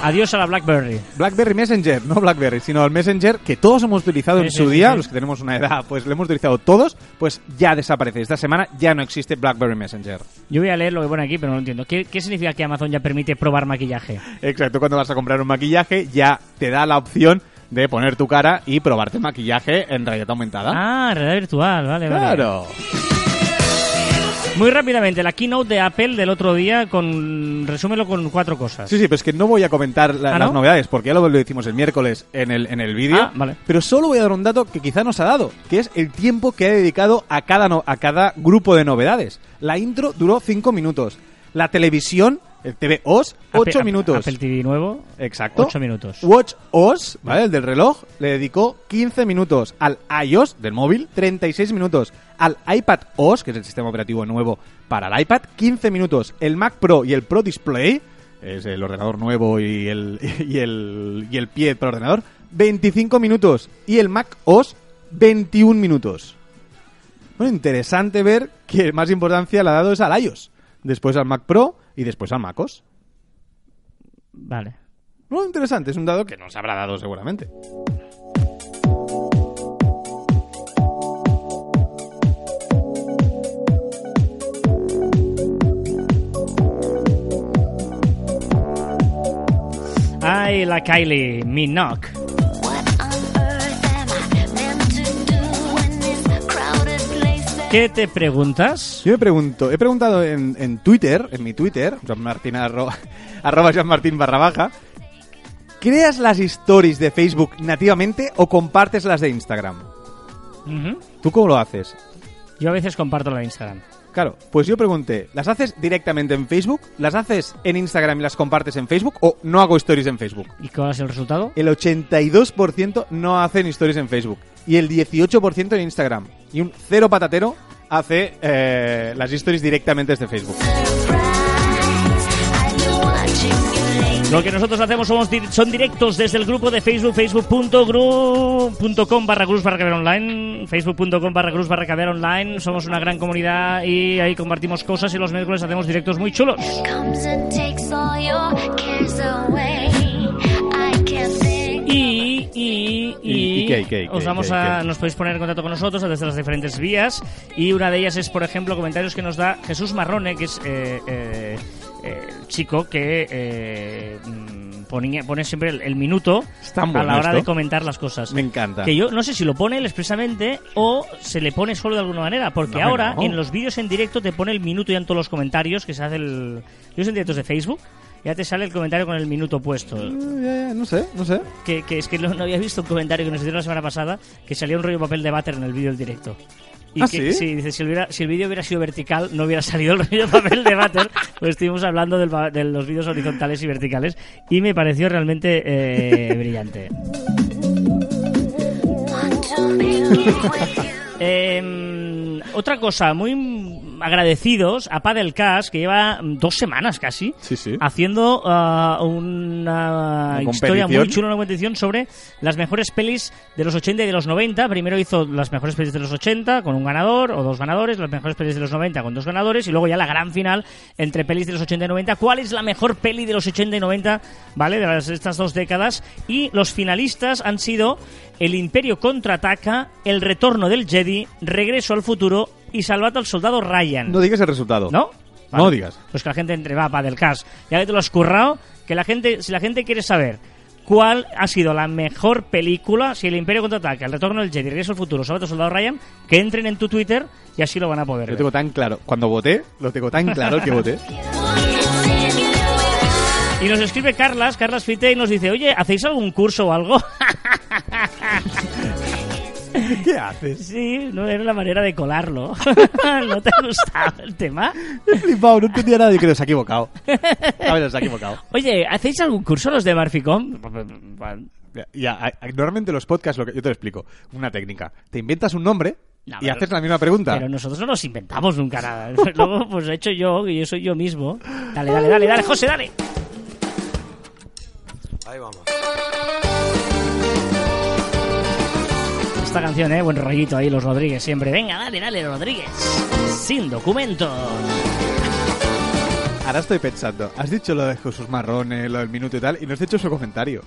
Adiós a la BlackBerry. BlackBerry Messenger, no BlackBerry, sino el Messenger que todos hemos utilizado Sí, en su sí, día, sí. los que tenemos una edad, pues lo hemos utilizado todos, pues ya desaparece. Esta semana ya no existe BlackBerry Messenger. Yo voy a leer lo que pone aquí, pero no lo entiendo. ¿Qué, qué significa que Amazon ya permite probar maquillaje? Exacto, cuando vas a comprar un maquillaje ya te da la opción de poner tu cara y probarte maquillaje en realidad aumentada. Ah, realidad virtual, vale, vale. claro. Muy rápidamente, la keynote de Apple del otro día, con resúmelo con cuatro cosas. Sí, sí, pero es que no voy a comentar la- ¿Ah, las no? novedades, porque ya lo, lo hicimos el miércoles en el, en el vídeo. Ah, vale. Pero solo voy a dar un dato que quizá nos ha dado, que es el tiempo que ha dedicado a cada, no- a cada grupo de novedades. La intro duró 5 minutos. La televisión, el TV OS, Apple- 8 minutos. Apple TV nuevo, Exacto. 8 minutos. Watch OS, ¿vale? El del reloj, le dedicó 15 minutos. Al iOS del móvil, 36 minutos. Al iPad OS, que es el sistema operativo nuevo para el iPad, 15 minutos. El Mac Pro y el Pro Display, es el ordenador nuevo y el, y el, y el pie para el ordenador, 25 minutos. Y el Mac OS, 21 minutos. Bueno, interesante ver que más importancia le ha dado es al iOS. Después al Mac Pro y después al Mac OS. Vale. No, interesante, es un dado que nos habrá dado seguramente. Ay, la Kylie Minogue. ¿Qué te preguntas? Yo me pregunto, he preguntado en, en Twitter, en mi Twitter, Martín arroba, arroba Martín barra baja, ¿creas las stories de Facebook nativamente o compartes las de Instagram? ¿Tú cómo lo haces? Yo a veces comparto la de Instagram. Claro, pues yo pregunté, ¿las haces directamente en Facebook? ¿Las haces en Instagram y las compartes en Facebook? ¿O no hago stories en Facebook? ¿Y cuál es el resultado? El 82% no hacen stories en Facebook y el 18% en Instagram. Y un cero patatero hace eh, las stories directamente desde Facebook. Lo que nosotros hacemos somos son directos desde el grupo de Facebook, facebook.gru.com barra cruz barra caber online, facebook.com barra cruz barra caber online. Somos una gran comunidad y ahí compartimos cosas y los miércoles hacemos directos muy chulos. Y, y, y, ¿Y- y qué, qué, os vamos a, nos podéis poner en contacto con nosotros desde las diferentes vías y una de ellas es, por ejemplo, comentarios que nos da Jesús Marrone, que es eh, eh, eh, chico que eh, ponía- pone siempre el, el minuto a la hora esto. de comentar las cosas. Me encanta. Que yo no sé si lo pone él expresamente o se le pone solo de alguna manera, porque No, ahora no. en los vídeos en directo te pone el minuto ya en todos los comentarios que se hace el... Vídeos en directos de Facebook, ya te sale el comentario con el minuto puesto. Eh, no sé, no sé. Que, que es que no, no había visto un comentario que nos hicieron la semana pasada que salía un rollo de papel de váter en el vídeo del directo. Y ¿Ah, que, sí? dice, si, hubiera- si el vídeo hubiera sido vertical, no hubiera salido el rollo de papel de váter. pues estuvimos hablando del de los vídeos horizontales y verticales y me pareció realmente eh, brillante. Eh, otra cosa, muy agradecidos a Padelcast, que lleva dos semanas casi Sí, sí. haciendo ah, una, Una historia muy chula, una competición sobre las mejores pelis de los 80 y de los 90. Primero hizo las mejores pelis de los 80 con un ganador o dos ganadores, las mejores pelis de los 90 con dos ganadores y luego ya la gran final entre pelis de los 80 y 90. ¿Cuál es la mejor peli de los 80 y 90, vale, de las- estas dos décadas? Y los finalistas han sido El Imperio contraataca, El retorno del Jedi, Regreso al futuro y Salvat al soldado Ryan. No digas el resultado. ¿No? No digas. Pues que la gente entre va para del CAS. Ya que te lo has currado, que la gente, si la gente quiere saber cuál ha sido la mejor película, si el Imperio contraataca, el retorno del Jedi, regreso al futuro, Salvat al soldado Ryan, que entren en tu Twitter y así lo van a poder Lo ver. tengo tan claro. Cuando voté, lo tengo tan claro el que voté. Y nos escribe Carlas, Carlas Fite, y nos dice, oye, ¿hacéis algún curso o algo? ¿Qué haces? sí, no era la manera de colarlo. ¿No te ha gustado el tema? He flipado, no entendía nada y creo que se ha equivocado. A ver, se ha equivocado. Oye, ¿hacéis algún curso los de Marficom? Ya, ya, normalmente los podcasts, lo que, yo te lo explico, una técnica. Te inventas un nombre No, y pero- haces la misma pregunta. Pero nosotros no nos inventamos nunca nada. Luego, pues he hecho yo, que yo soy yo mismo. Dale, dale, dale, dale, José, dale. Ahí vamos. Esta canción, eh, buen rollito ahí, los Rodríguez siempre. Venga, dale, dale, Rodríguez. Sin documento. ahora estoy pensando. Has dicho lo de Jesús Marrones, lo del minuto y tal, y no has hecho su comentario.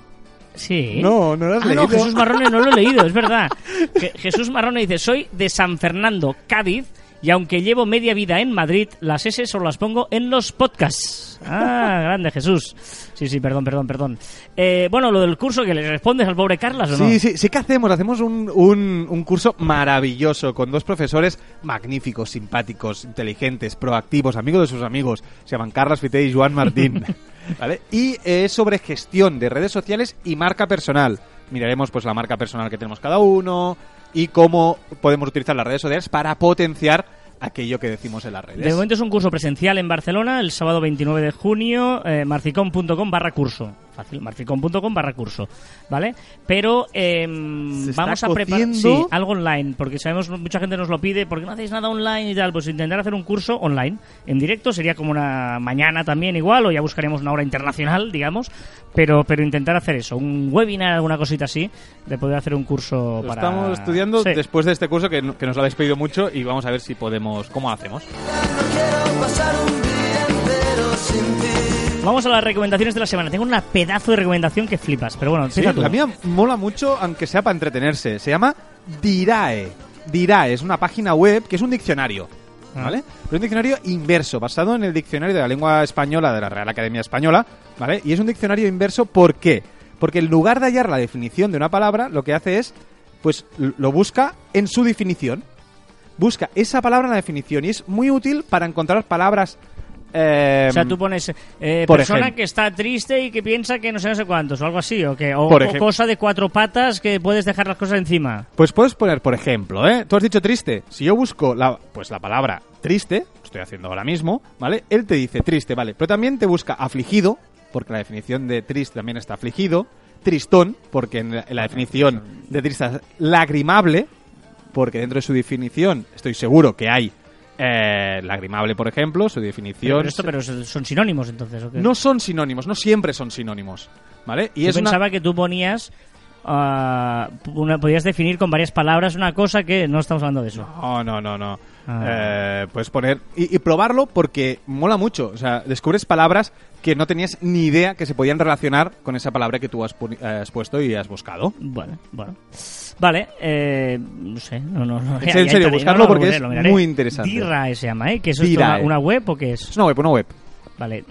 Sí. No, no lo has Ah, leído. no, Jesús Marrone no lo he leído, es verdad. Je- Jesús Marrone dice, soy de San Fernando, Cádiz, y aunque llevo media vida en Madrid, las S solo las pongo en los podcasts. Ah, grande Jesús. Sí, sí, perdón, perdón, perdón. Eh, bueno, lo del curso, que le respondes al pobre Carlas o no? Sí, sí, sí que hacemos. Hacemos un, un, un curso maravilloso con dos profesores magníficos, simpáticos, inteligentes, proactivos, amigos de sus amigos. Se llaman Carlos Fité y Joan Martín. ¿Vale? Y es sobre gestión de redes sociales y marca personal. Miraremos pues la marca personal que tenemos cada uno y cómo podemos utilizar las redes sociales para potenciar aquello que decimos en las redes. De momento es un curso presencial en Barcelona el sábado 29 de junio, eh, marficom.com barra curso. Fácil, marficom.com barra curso, ¿vale? Pero eh, vamos a preparar sí, algo online, porque sabemos mucha gente nos lo pide, porque no hacéis nada online y tal, pues intentar hacer un curso online, en directo, sería como una mañana también igual, o ya buscaremos una hora internacional, digamos, pero, pero intentar hacer eso, un webinar, alguna cosita así, de poder hacer un curso Lo para... estamos estudiando Sí. después de este curso que, que nos lo habéis pedido mucho y vamos a ver si podemos, cómo hacemos. Vamos a las recomendaciones de la semana. Tengo una pedazo de recomendación que flipas, pero bueno, Sí, tú. la mía mola mucho, aunque sea para entretenerse. Se llama Dirae. Dirae es una página web que es un diccionario. Ah. ¿Vale? Pero un diccionario inverso, basado en el diccionario de la lengua española de la Real Academia Española, ¿vale? Y es un diccionario inverso, ¿por qué? Porque en lugar de hallar la definición de una palabra, lo que hace es, pues, lo busca en su definición. Busca esa palabra en la definición y es muy útil para encontrar palabras. Eh, O sea, tú pones eh, por persona ejemplo. que está triste y que piensa que no sé, no sé cuántos, o algo así, o que o, cosa de cuatro patas que puedes dejar las cosas encima. Pues puedes poner, por ejemplo, ¿eh? Tú has dicho triste. Si yo busco la, pues la palabra triste, lo estoy haciendo ahora mismo, ¿vale? Él te dice triste, ¿vale? Pero también te busca afligido, porque la definición de triste también está afligido. Tristón, porque en la, en la definición de triste es lagrimable, porque dentro de su definición estoy seguro que hay eh, lagrimable, por ejemplo, su definición... Pero, esto, pero son sinónimos entonces, ¿o qué? No son sinónimos, no siempre son sinónimos, ¿vale? Y Yo es una- pensaba que tú ponías ah, una, podías definir con varias palabras una cosa que no estamos hablando de eso. No, no, no, no. Ah. Eh, puedes poner y, y probarlo porque mola mucho. O sea, descubres palabras que no tenías ni idea que se podían relacionar con esa palabra que tú has, pu- eh, has puesto y has buscado. Bueno, bueno. Vale, eh, no sé, no, no, no. En serio, buscarlo porque es muy interesante. Dirae se llama, ¿eh? ¿Que eso es una web o qué es? Es una web, una web. Vale.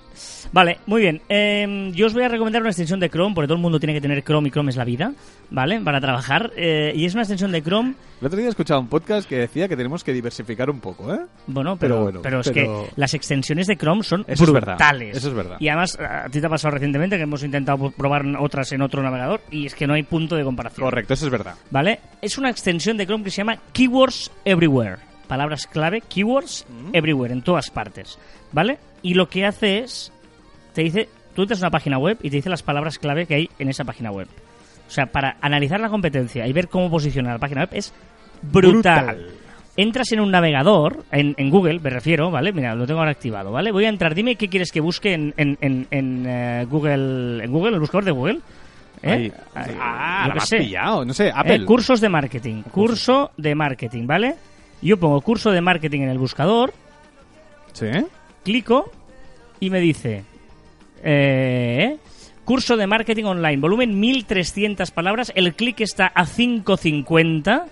Vale, muy bien. Eh, yo os voy a recomendar una extensión de Chrome, porque todo el mundo tiene que tener Chrome y Chrome es la vida, ¿vale? Para trabajar. Eh, y es una extensión de Chrome, El otro día he escuchado un podcast que decía que tenemos que diversificar un poco, ¿eh? bueno, Pero pero, bueno, pero es pero- que las extensiones de Chrome son Eso es verdad, eso es verdad. Y además, a ti te ha pasado recientemente que hemos intentado probar otras en otro navegador y es que no hay punto de comparación. Correcto, eso es verdad. ¿Vale? Es una extensión de Chrome que se llama Keywords Everywhere. Palabras clave, keywords everywhere, en todas partes. ¿Vale? Y lo que hace es, te dice, tú entras a una página web y te dice las palabras clave que hay en esa página web. O sea, para analizar la competencia y ver cómo posiciona la página web es brutal. Brutal. Entras en un navegador, en, en Google, me refiero, ¿vale? Mira, lo tengo ahora activado, ¿vale? Voy a entrar, dime qué quieres que busque en, en, en, en, eh, Google, en Google, el buscador de Google. ¿Eh? Ahí. Ahí, Ah, has sé. pillado. No sé, Apple. Eh, cursos de marketing. Curso de marketing, ¿vale? Yo pongo curso de marketing en el buscador, ¿Sí? Clico y me dice eh, curso de marketing online, volumen 1300 palabras, el clic está a 550.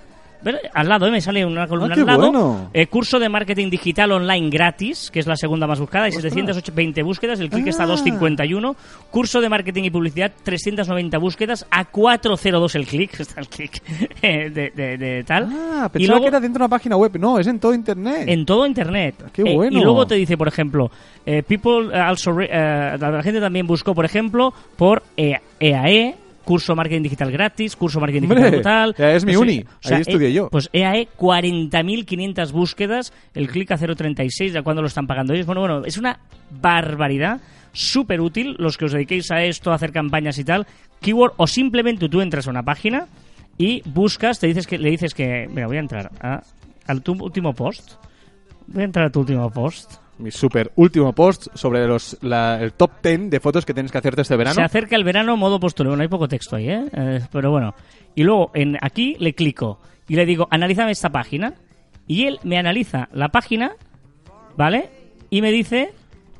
¿Ves? Al lado, ¿eh? me sale una columna Ah, qué al lado. bueno. Eh, curso de marketing digital online gratis, que es la segunda más buscada, hay Ostras. 720 búsquedas, el clic está a Ah. 251. Curso de marketing y publicidad, 390 búsquedas, a 402 el clic, está el clic eh, de, de- de tal. Ah, y pensaba luego, que era dentro de una página web. No, es en todo internet. en todo internet. Qué Eh, bueno. y luego te dice, por ejemplo, eh, people also re- eh, la gente también buscó, por ejemplo, por EAE, curso marketing digital gratis, curso marketing digital ya es mi sé, uni, ahí estudié eh, yo. Pues EAE 40.500 búsquedas, el clic a 0.36, ¿de cuándo lo están pagando ellos? Bueno, bueno, es una barbaridad. Súper útil los que os dediquéis a esto, a hacer campañas y tal. Keyword, o simplemente tú entras a una página y buscas, te dices que le dices que, mira, voy a entrar a, al tu último post. Voy a entrar a tu último post. Mi super último post sobre los, la- el top 10 de fotos que tienes que hacerte este verano. Se acerca el verano modo postureo. Bueno, hay poco texto ahí, ¿eh? Eh, Pero bueno. Y luego en aquí le clico y le digo, analízame esta página. Y él me analiza la página, ¿vale? Y me dice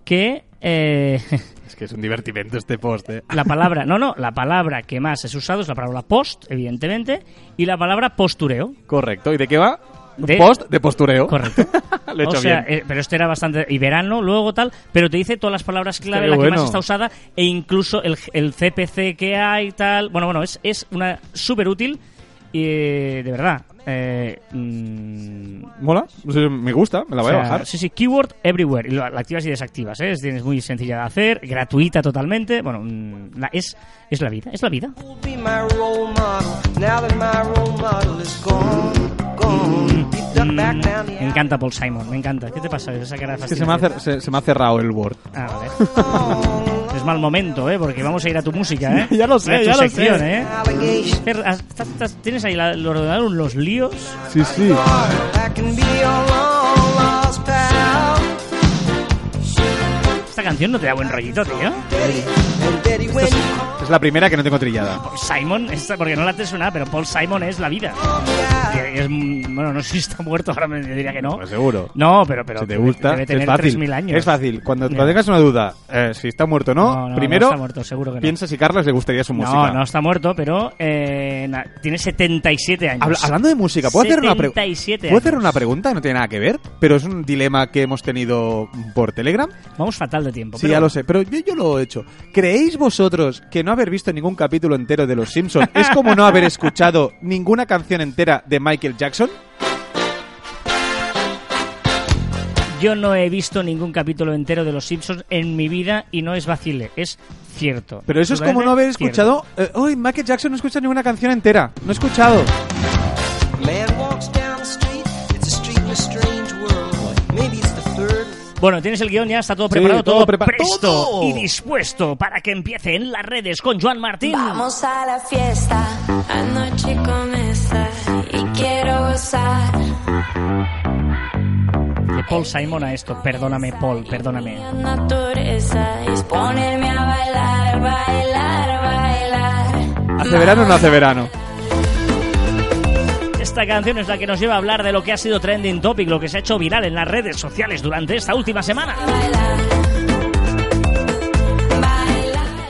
que eh, Es que es un divertimento este post, ¿eh? la palabra, no, no, la palabra que más es usado es la palabra post, evidentemente, y la palabra postureo. Correcto. ¿Y de qué va? De- Post de postureo. Correcto. Lo he o hecho sea, bien. eh, pero este era bastante. Y verano, luego tal. Pero te dice todas las palabras clave, la que más está usada, e incluso el, el CPC que hay, tal. Bueno, bueno, es, es una súper útil. Y eh, de verdad. Eh, mm, Mola. Sí, Me gusta. Me la voy o a sea, bajar. Sí, sí, keyword everywhere. Y lo- la activas y desactivas, ¿eh? Es, es muy sencilla de hacer, gratuita totalmente. Bueno, mm, la- es, es la vida, es la vida. down the Me encanta Paul Simon, me encanta. ¿Qué te pasa? Esa cara Es que se me, ha se- se me ha cerrado el Word. Ah, vale. es mal momento, ¿eh? Porque vamos a ir a tu música, ¿eh? Ya lo sé, A ya lo sección, sé. ¿eh? estás- ¿Tienes ahí la- el ordenador los líos? Sí, sí. Esta canción no te da buen rollito, tío. Es la primera que no tengo trillada. Paul Simon, esta, porque no la te suena, pero Paul Simon es la vida. Es, bueno, no sé si está muerto, ahora me diría que no. Pues seguro. No, pero, pero si te gusta, debe tener es fácil. 3.000 años. Es fácil. Cuando, tengas una duda, eh, si está muerto o no, No, no, primero está muerto, seguro que no. piensa si Carlos le gustaría su música. No, no está muerto, pero eh, na- tiene 77 años. Habla- hablando de música, ¿puedo hacer una pregunta? 77 ¿Puedo hacer una pregunta no tiene nada que ver? Pero es un dilema que hemos tenido por Telegram. Vamos fatal de tiempo. Sí, pero ya lo sé, pero yo, yo lo he hecho. ¿Creéis vosotros que no haber visto ningún capítulo entero de Los Simpsons es como no haber escuchado ninguna canción entera de Michael Jackson? Yo no he visto ningún capítulo entero de Los Simpsons en mi vida y no es vacile, es cierto. Pero eso es como no haber escuchado... Eh, Uy, Michael Jackson no escucha ninguna canción entera. No he escuchado. Bueno, tienes el guion ya, está todo Sí, preparado, todo todo, prepa- presto ¡Todo! y dispuesto para que empiece en las redes con Joan Martín. Vamos a la fiesta, anoche comienza y quiero gozar. De Paul Simon a esto, perdóname Paul, perdóname. ¿Hace verano o no hace verano? Esta canción es la que nos lleva a hablar de lo que ha sido trending topic, lo que se ha hecho viral en las redes sociales durante esta última semana.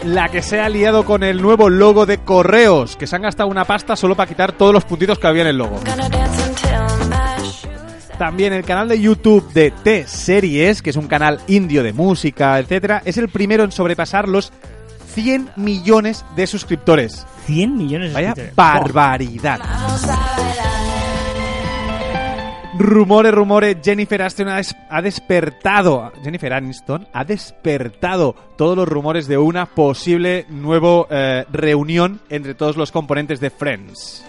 La que se ha liado con el nuevo logo de Correos, que se han gastado una pasta solo para quitar todos los puntitos que había en el logo. También el canal de YouTube de T-Series, que es un canal indio de música, etcétera, es el primero en sobrepasar los 100 millones de suscriptores. 100 millones de Vaya suscriptores. barbaridad. Rumores, rumores, Jennifer Aniston ha, des- ha despertado. Jennifer Aniston ha despertado todos los rumores de una posible nueva reunión entre todos los componentes de Friends.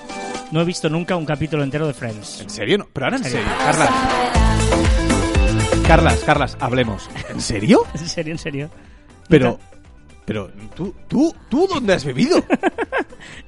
No he visto nunca un capítulo entero de Friends. ¿En serio? No, pero ahora en serio. serio. Carlas, Carlas, Carlas, hablemos. ¿En serio? ¿En serio, en serio? Pero, pero, ¿tú, tú, tú dónde has vivido?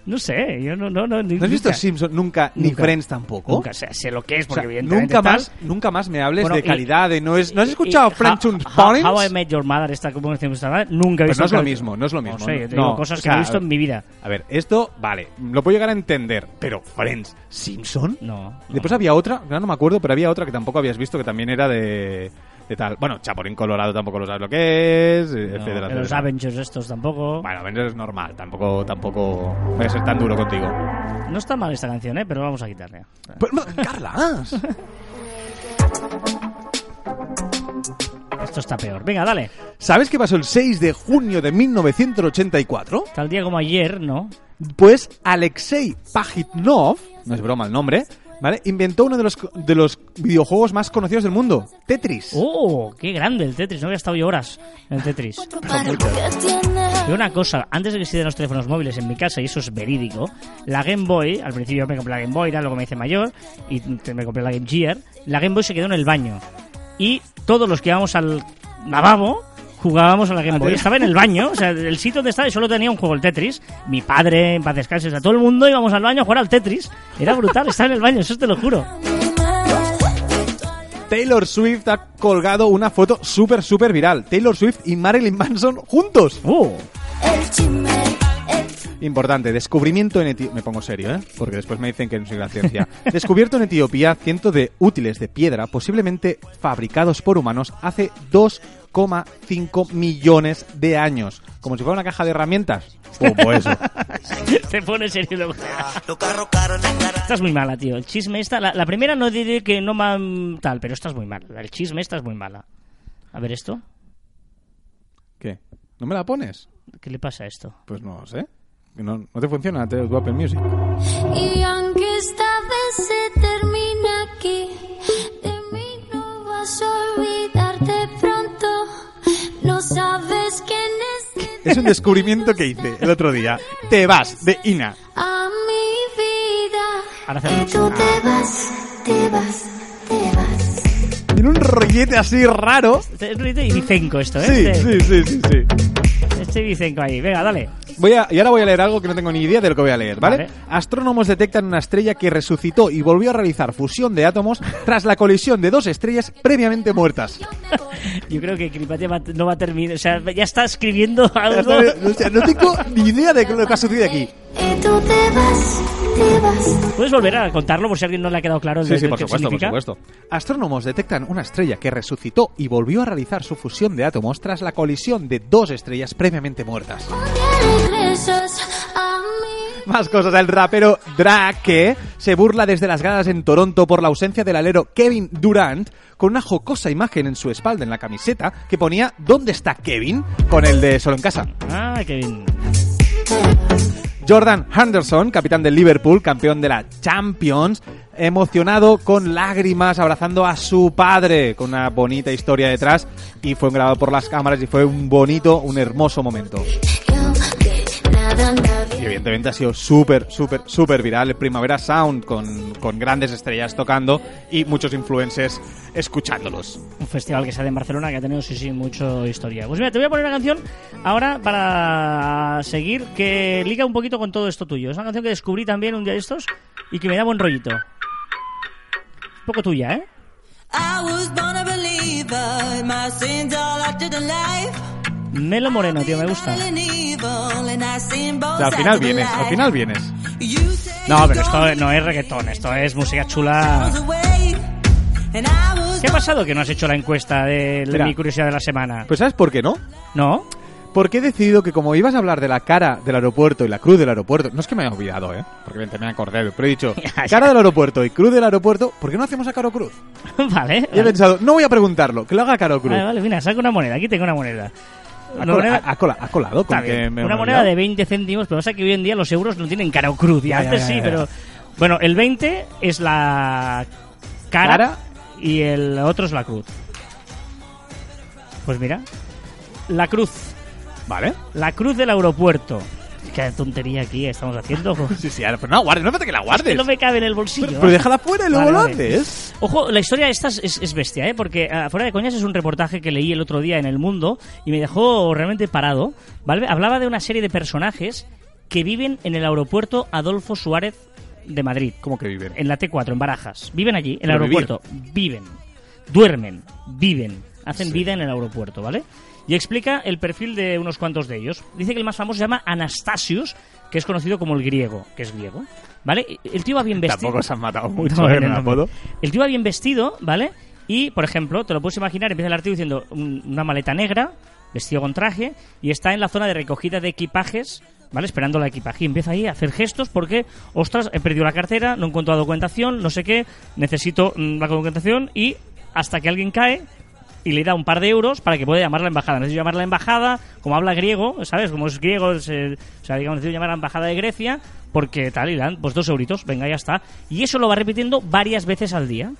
No sé, yo no... No, no, ¿No has visto nunca. Simpson nunca, ni. Friends tampoco? Nunca, o sea, sé lo que es, O porque sea, evidentemente nunca tal. más, nunca más me hables Bueno, de y- calidad, de no es, ¿no has escuchado Friends und How? How I Met Your Mother, esta nunca he Pero visto no es lo mismo, no es lo mismo. No sé, yo te digo cosas o que no he visto en mi vida. A ver, esto, vale, lo puedo llegar a entender, pero Friends, ¿Simpson? No. Después había otra, no me acuerdo, pero había otra que tampoco habías visto que también era de, de tal. Bueno, Chaporín Colorado tampoco lo sabes lo que es, No, etcétera, Los etcétera. Avengers estos tampoco. Bueno, Avengers es normal, tampoco, tampoco voy a ser tan duro contigo. No está mal esta canción, ¿eh? Pero vamos a quitarle. Pues, no, Carlas. Esto está peor. Venga, dale. ¿Sabes qué pasó el 6 de junio de 1984? Tal día como ayer, ¿no? Pues Alexei Pajitnov, no es broma el nombre, ¿vale? Inventó uno de los, de los videojuegos más conocidos del mundo, Tetris. ¡Oh! ¡Qué grande el Tetris! No había estado yo horas en el Tetris. Y una cosa, antes de que existieran los teléfonos móviles en mi casa, y eso es verídico, la Game Boy, al principio me compré la Game Boy, era luego me hice mayor, y me compré la Game Gear, la Game Boy se quedó en el baño. Y todos los que íbamos al lavabo jugábamos a la Game Boy. Estaba en el baño, o sea, el sitio donde estaba y solo tenía un juego, el Tetris. Mi padre, en paz descanse, o sea, todo el mundo íbamos al baño a jugar al Tetris. Era brutal, estaba en el baño, eso te lo juro. Taylor Swift ha colgado una foto súper, súper viral. Taylor Swift y Marilyn Manson juntos. ¡Uh! Importante, descubrimiento en Etiopía. Me pongo serio, ¿eh? Porque después me dicen que no soy la ciencia. Descubierto en Etiopía cientos de útiles de piedra, posiblemente fabricados por humanos, hace 3,5 millones de años. Como si fuera una caja de herramientas. Pues eso. Te pone serio y luego te da. Los carros caros en cara. Esta es muy mala, tío. El chisme esta... La, la primera no diré que no ma- tal, pero esta es muy mala. El chisme esta es muy mala. A ver esto. ¿Qué? ¿No me la pones? ¿Qué le pasa a esto? Pues no sé. No, no te funciona te- tu Apple Music. Y aunque esta vez se termine es un descubrimiento que hice el otro día. Te vas de Ina. a mi vida. Ahora tú te vas, te vas. Tiene un rollete así raro. Este Es de Vicenco esto, ¿eh? Sí, este, sí, sí, sí, sí. este Vicenco ahí. Venga, dale. Voy a, y ahora voy a leer algo que no tengo ni idea de lo que voy a leer, ¿vale? Vale. Astrónomos detectan una estrella que resucitó y volvió a realizar fusión de átomos tras la colisión de dos estrellas previamente muertas. Yo creo que Cripatia va- no va a terminar. O sea, ya está escribiendo algo. O sea, no tengo ni idea de lo que ha sucedido aquí. Y tú te vas, te vas. ¿Puedes volver a contarlo por si a alguien no le ha quedado claro Sí, sí, de- por supuesto, por supuesto. Astrónomos detectan una estrella que resucitó y volvió a realizar su fusión de átomos tras la colisión de dos estrellas previamente muertas. Más cosas, el rapero Drake se burla desde las gradas en Toronto por la ausencia del alero Kevin Durant con una jocosa imagen en su espalda en la camiseta que ponía ¿Dónde está Kevin? con el de Solo en casa. Ah, bien. Jordan Henderson, capitán del Liverpool, campeón de la Champions, emocionado con lágrimas abrazando a su padre con una bonita historia detrás y fue grabado por las cámaras y fue un bonito, un hermoso momento. Y evidentemente ha sido súper, súper, súper viral el Primavera Sound con, con grandes estrellas tocando y muchos influencers escuchándolos. Un festival que sale en Barcelona que ha tenido, sí, sí, mucho historia. Pues mira, te voy a poner una canción ahora para seguir que liga un poquito con todo esto tuyo. Es una canción que descubrí también un día de estos y que me da buen rollito. Un poco tuya, ¿eh? I was born a believer. My sins all to the life. Melo Moreno, tío, me gusta. O sea, al final vienes, al final vienes. No, pero esto no es reggaetón, esto es música chula. ¿Qué ha pasado que no has hecho la encuesta de Mira. mi curiosidad de la semana? Pues ¿sabes por qué no? ¿No? Porque he decidido que como ibas a hablar de la cara del aeropuerto y la cruz del aeropuerto, no es que me haya olvidado, ¿eh? Porque me acordé, pero he dicho, cara del aeropuerto y cruz del aeropuerto, ¿por qué no hacemos a Caro Cruz? vale. Y he vale. pensado, no voy a preguntarlo, que lo haga Caro Cruz. Vale, vale, mira, saco una moneda. Aquí tengo una moneda. Ha, Una col- moneda- ha- ha cola- ha colado con que me Una moneda de 20 céntimos, pero pasa que hoy en día los euros no tienen cara o cruz. Y Ya, antes ya, sí, pero. Bueno, el 20 es la cara, Cara. y el otro es la cruz. Pues mira, la cruz. Vale. La cruz del aeropuerto. Qué tontería aquí estamos haciendo. Sí, sí, ahora, pero no la guardes, no hace que la que guardes. no me cabe en el bolsillo. pero, pero déjala fuera y luego Vale, lo vale. haces. Ojo, la historia esta es, es- es bestia, ¿eh? Porque ah, fuera de coñas es un reportaje que leí el otro día en El Mundo y me dejó realmente parado, ¿vale? Hablaba de una serie de personajes que viven en el aeropuerto Adolfo Suárez de Madrid. ¿Cómo que viven? En la T4, en Barajas. Viven allí, en el Pero vivir. aeropuerto. Viven. Duermen. Viven. Hacen vida en el aeropuerto, ¿vale? Y explica el perfil de unos cuantos de ellos. Dice que el más famoso se llama Anastasius, que es conocido como el griego, que es griego. ¿Vale? El tío va bien vestido. Tampoco se han matado mucho No, en el apodo. El tío va bien vestido, ¿vale? Y, por ejemplo, te lo puedes imaginar, empieza el artículo diciendo un- una maleta negra, vestido con traje, y está en la zona de recogida de equipajes, ¿vale? Esperando la equipaje. Y empieza ahí a hacer gestos porque, ostras, he perdido la cartera, no encuentro la documentación, no sé qué, necesito mm, la documentación, y hasta que alguien cae y le da un par de euros para que pueda llamar a la embajada. Necesito llamar a la embajada, como habla griego, ¿sabes? Como es griego, es, eh, o sea, digamos, necesito llamar a la embajada de Grecia, porque tal, y le dan pues dos euritos, venga, ya está. Y eso lo va repitiendo varias veces al día,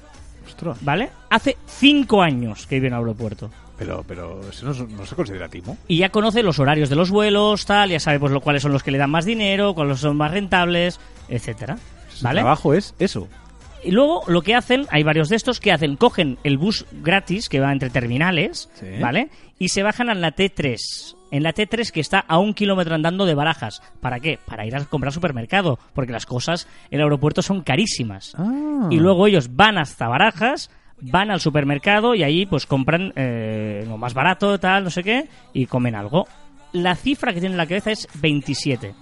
Ostras. ¿vale? Hace cinco años que vive en el aeropuerto. Pero, pero eso no, es- no se considera timo. Y ya conoce los horarios de los vuelos, tal, ya sabe pues lo, cuáles son los que le dan más dinero, cuáles son más rentables, etcétera. Su ¿Vale? trabajo es eso. Y luego lo que hacen, hay varios de estos que hacen, cogen el bus gratis que va entre terminales, Sí. ¿vale? Y se bajan a la T3. En la T3 que está a un kilómetro andando de barajas. ¿Para qué? Para ir a comprar supermercado. Porque las cosas en el aeropuerto son carísimas. Ah. Y luego ellos van hasta barajas, van al supermercado y ahí pues compran eh, lo más barato, tal, no sé qué, y comen algo. La cifra que tiene en la cabeza es 27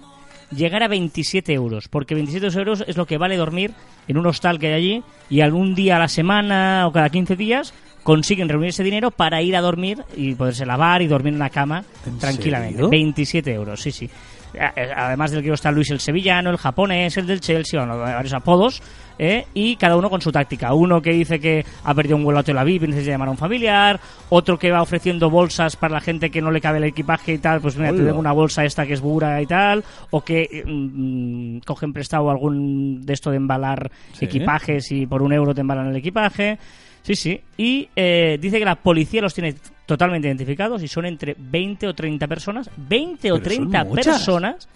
llegar a 27 euros, porque 27 euros es lo que vale dormir en un hostal que hay allí y algún día a la semana o cada 15 días, consiguen reunir ese dinero para ir a dormir y poderse lavar y dormir en una cama ¿En tranquilamente. serio? 27 euros, sí, sí. A- eh, Además del que está Luis el sevillano, el japonés, el del Chelsea, bueno, varios apodos, ¿eh? y cada uno con su táctica. Uno que dice que ha perdido un vuelo a Tel Aviv y necesita llamar a un familiar, otro que va ofreciendo bolsas para la gente que no le cabe el equipaje y tal, pues mira, te Hola. tengo una bolsa esta que es bura y tal, o que mm, cogen prestado algún de esto de embalar Sí. equipajes y por un euro te embalan el equipaje. Sí, sí. Y eh, dice que la policía los tiene totalmente identificados y son entre 20 o 30 personas, 20 o Pero son 30 muchas. personas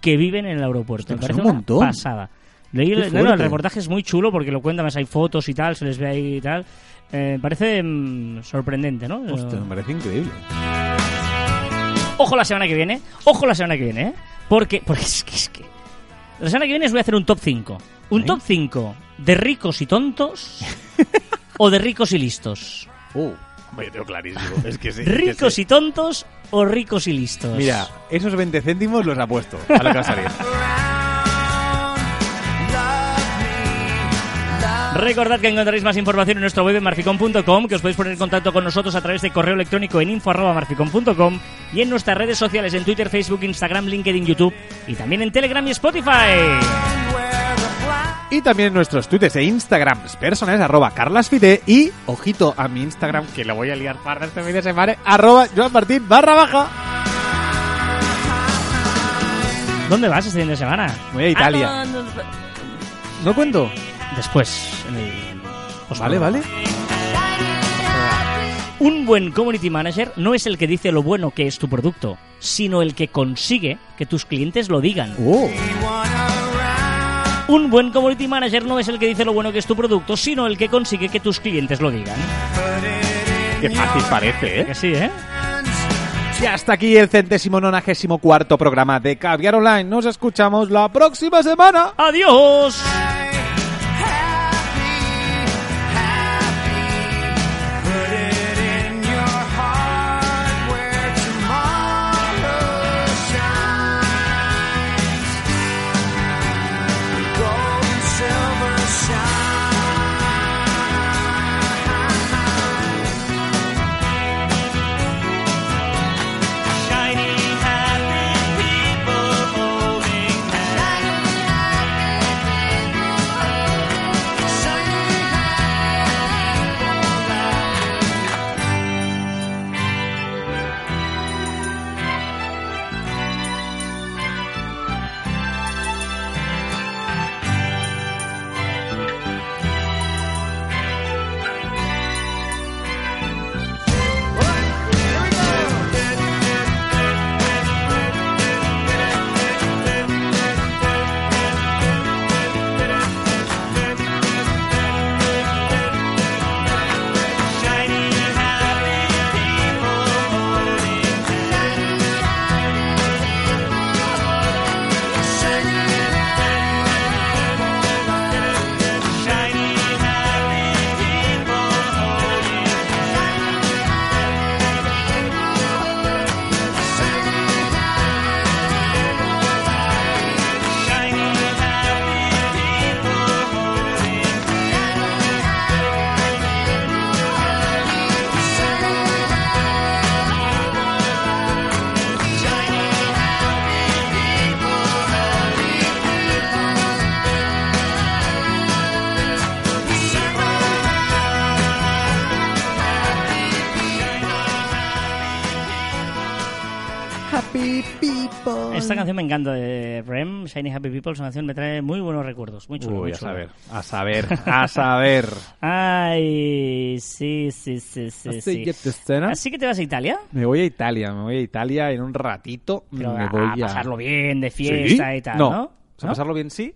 que viven en el aeropuerto. Hostia, Me pues parece un una montón. pasada. Leí el, no, no, el reportaje es muy chulo porque lo cuentan, hay fotos y tal, se les ve ahí y tal. Eh, parece mm, sorprendente, ¿no? Hostia, me parece increíble. Ojo la semana que viene, ojo la semana que viene, ¿eh? Porque, porque es que, es que... La semana que viene os voy a hacer un top 5. Un ¿Eh? top 5 de ricos y tontos o de ricos y listos. Uh, yo tengo clarísimo. Es que sí. ¿Ricos y tontos o ricos y listos? Mira, esos 20 céntimos los apuesto a lo que va a salir. Recordad que encontraréis más información en nuestro web en marficom.com, que os podéis poner en contacto con nosotros a través de correo electrónico en info.marficom.com y en nuestras redes sociales en Twitter, Facebook, Instagram, LinkedIn, YouTube y también en Telegram y Spotify. Y también en nuestros tweets e Instagrams personales, arroba carlasfide y, ojito a mi Instagram, que lo voy a liar para este fin de semana, arroba Joan Martín barra baja. ¿Dónde vas este fin de semana? Voy a Italia. Ah, no, no, no. ¿No cuento? Después, en el... Vale, vale. Un buen community manager no es el que dice lo bueno que es tu producto, sino el que consigue que tus clientes lo digan. Oh, Un buen community manager no es el que dice lo bueno que es tu producto, sino el que consigue que tus clientes lo digan. qué fácil parece, ¿eh? Que sí, ¿eh? Y hasta aquí el centésimo nonagésimo cuarto programa de Caviar Online. Nos escuchamos la próxima semana. ¡Adiós! Encanta de Rem, Shiny Happy People, una canción me trae muy buenos recuerdos, muy chulo. Uy, muy a chulo. saber, a saber, a saber. Ay, sí, sí, sí, sí. Sí. ¿Así que te vas a Italia? Me voy a Italia, me voy a Italia en un ratito. Pero me a, voy a a pasarlo bien, de ¿Sí? fiesta y tal, ¿no? no. O sea, ¿No? pasarlo bien sí.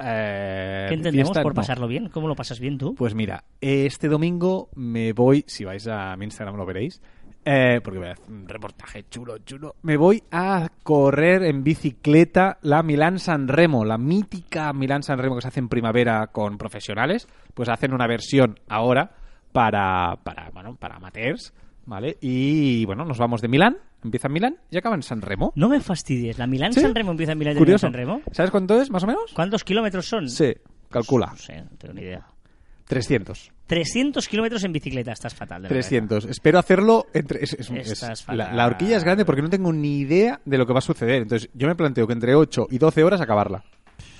Eh, ¿Qué entendemos fiesta, por no. pasarlo bien? ¿Cómo lo pasas bien tú? Pues mira, este domingo me voy, si vais a mi Instagram lo veréis, eh, porque voy a hacer un reportaje chulo, chulo. Me voy a correr en bicicleta la Milán San Remo, la mítica Milán San Remo que se hace en primavera con profesionales. Pues hacen una versión ahora para, para, bueno, para amateurs, ¿vale? Y bueno, nos vamos de Milán, empieza en Milán y acaba en San Remo. No me fastidies. ¿La Milán ¿Sí? San Remo empieza en Milán y Curioso. San Remo? ¿Sabes cuánto es, más o menos? ¿Cuántos kilómetros son? Sí, calcula. No sé, no tengo ni idea. 300. 300 kilómetros en bicicleta, estás fatal. de verdad. 300. Espero hacerlo entre... es- es- es- Estás la, fatal. la horquilla es grande porque no tengo ni idea de lo que va a suceder. Entonces yo me planteo que entre 8 y 12 horas acabarla.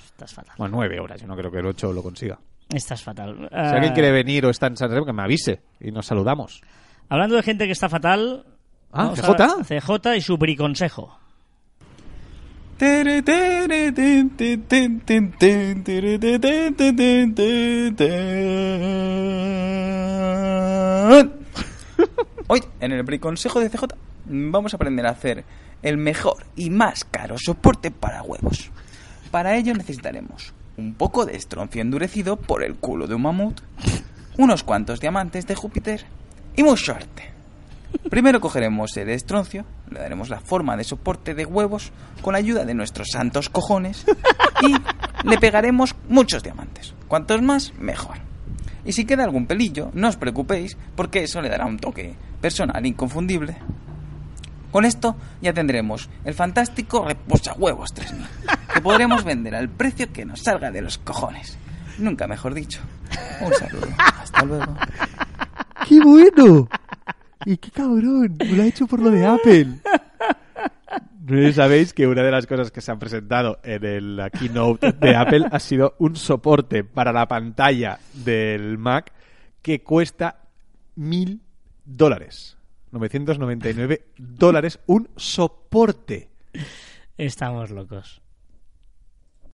Estás fatal. Bueno, 9 horas. Yo no creo que el 8 lo consiga. Estás fatal. Si alguien Ah, quiere venir o está en San Remo, que me avise y nos saludamos. Hablando de gente que está fatal. Ah, CJ. a- CJ y su briconsejo. Hoy, en el Briconsejo de CJ, vamos a aprender a hacer el mejor y más caro soporte para huevos. Para ello necesitaremos un poco de estroncio endurecido por el culo de un mamut, unos cuantos diamantes de Júpiter y mucha suerte. Primero cogeremos el estroncio, le daremos la forma de soporte de huevos con la ayuda de nuestros santos cojones y le pegaremos muchos diamantes. Cuantos más, mejor. Y si queda algún pelillo, no os preocupéis porque eso le dará un toque personal inconfundible. Con esto ya tendremos el fantástico reposahuevos 3000, que podremos vender al precio que nos salga de los cojones. Nunca mejor dicho. Un saludo. Hasta luego. ¡Qué bueno! ¡Y qué cabrón! Me lo ha hecho por lo de Apple. No sé si sabéis que una de las cosas que se han presentado en el la keynote de Apple ha sido un soporte para la pantalla del Mac que cuesta mil dólares. 999 dólares un soporte. Estamos locos.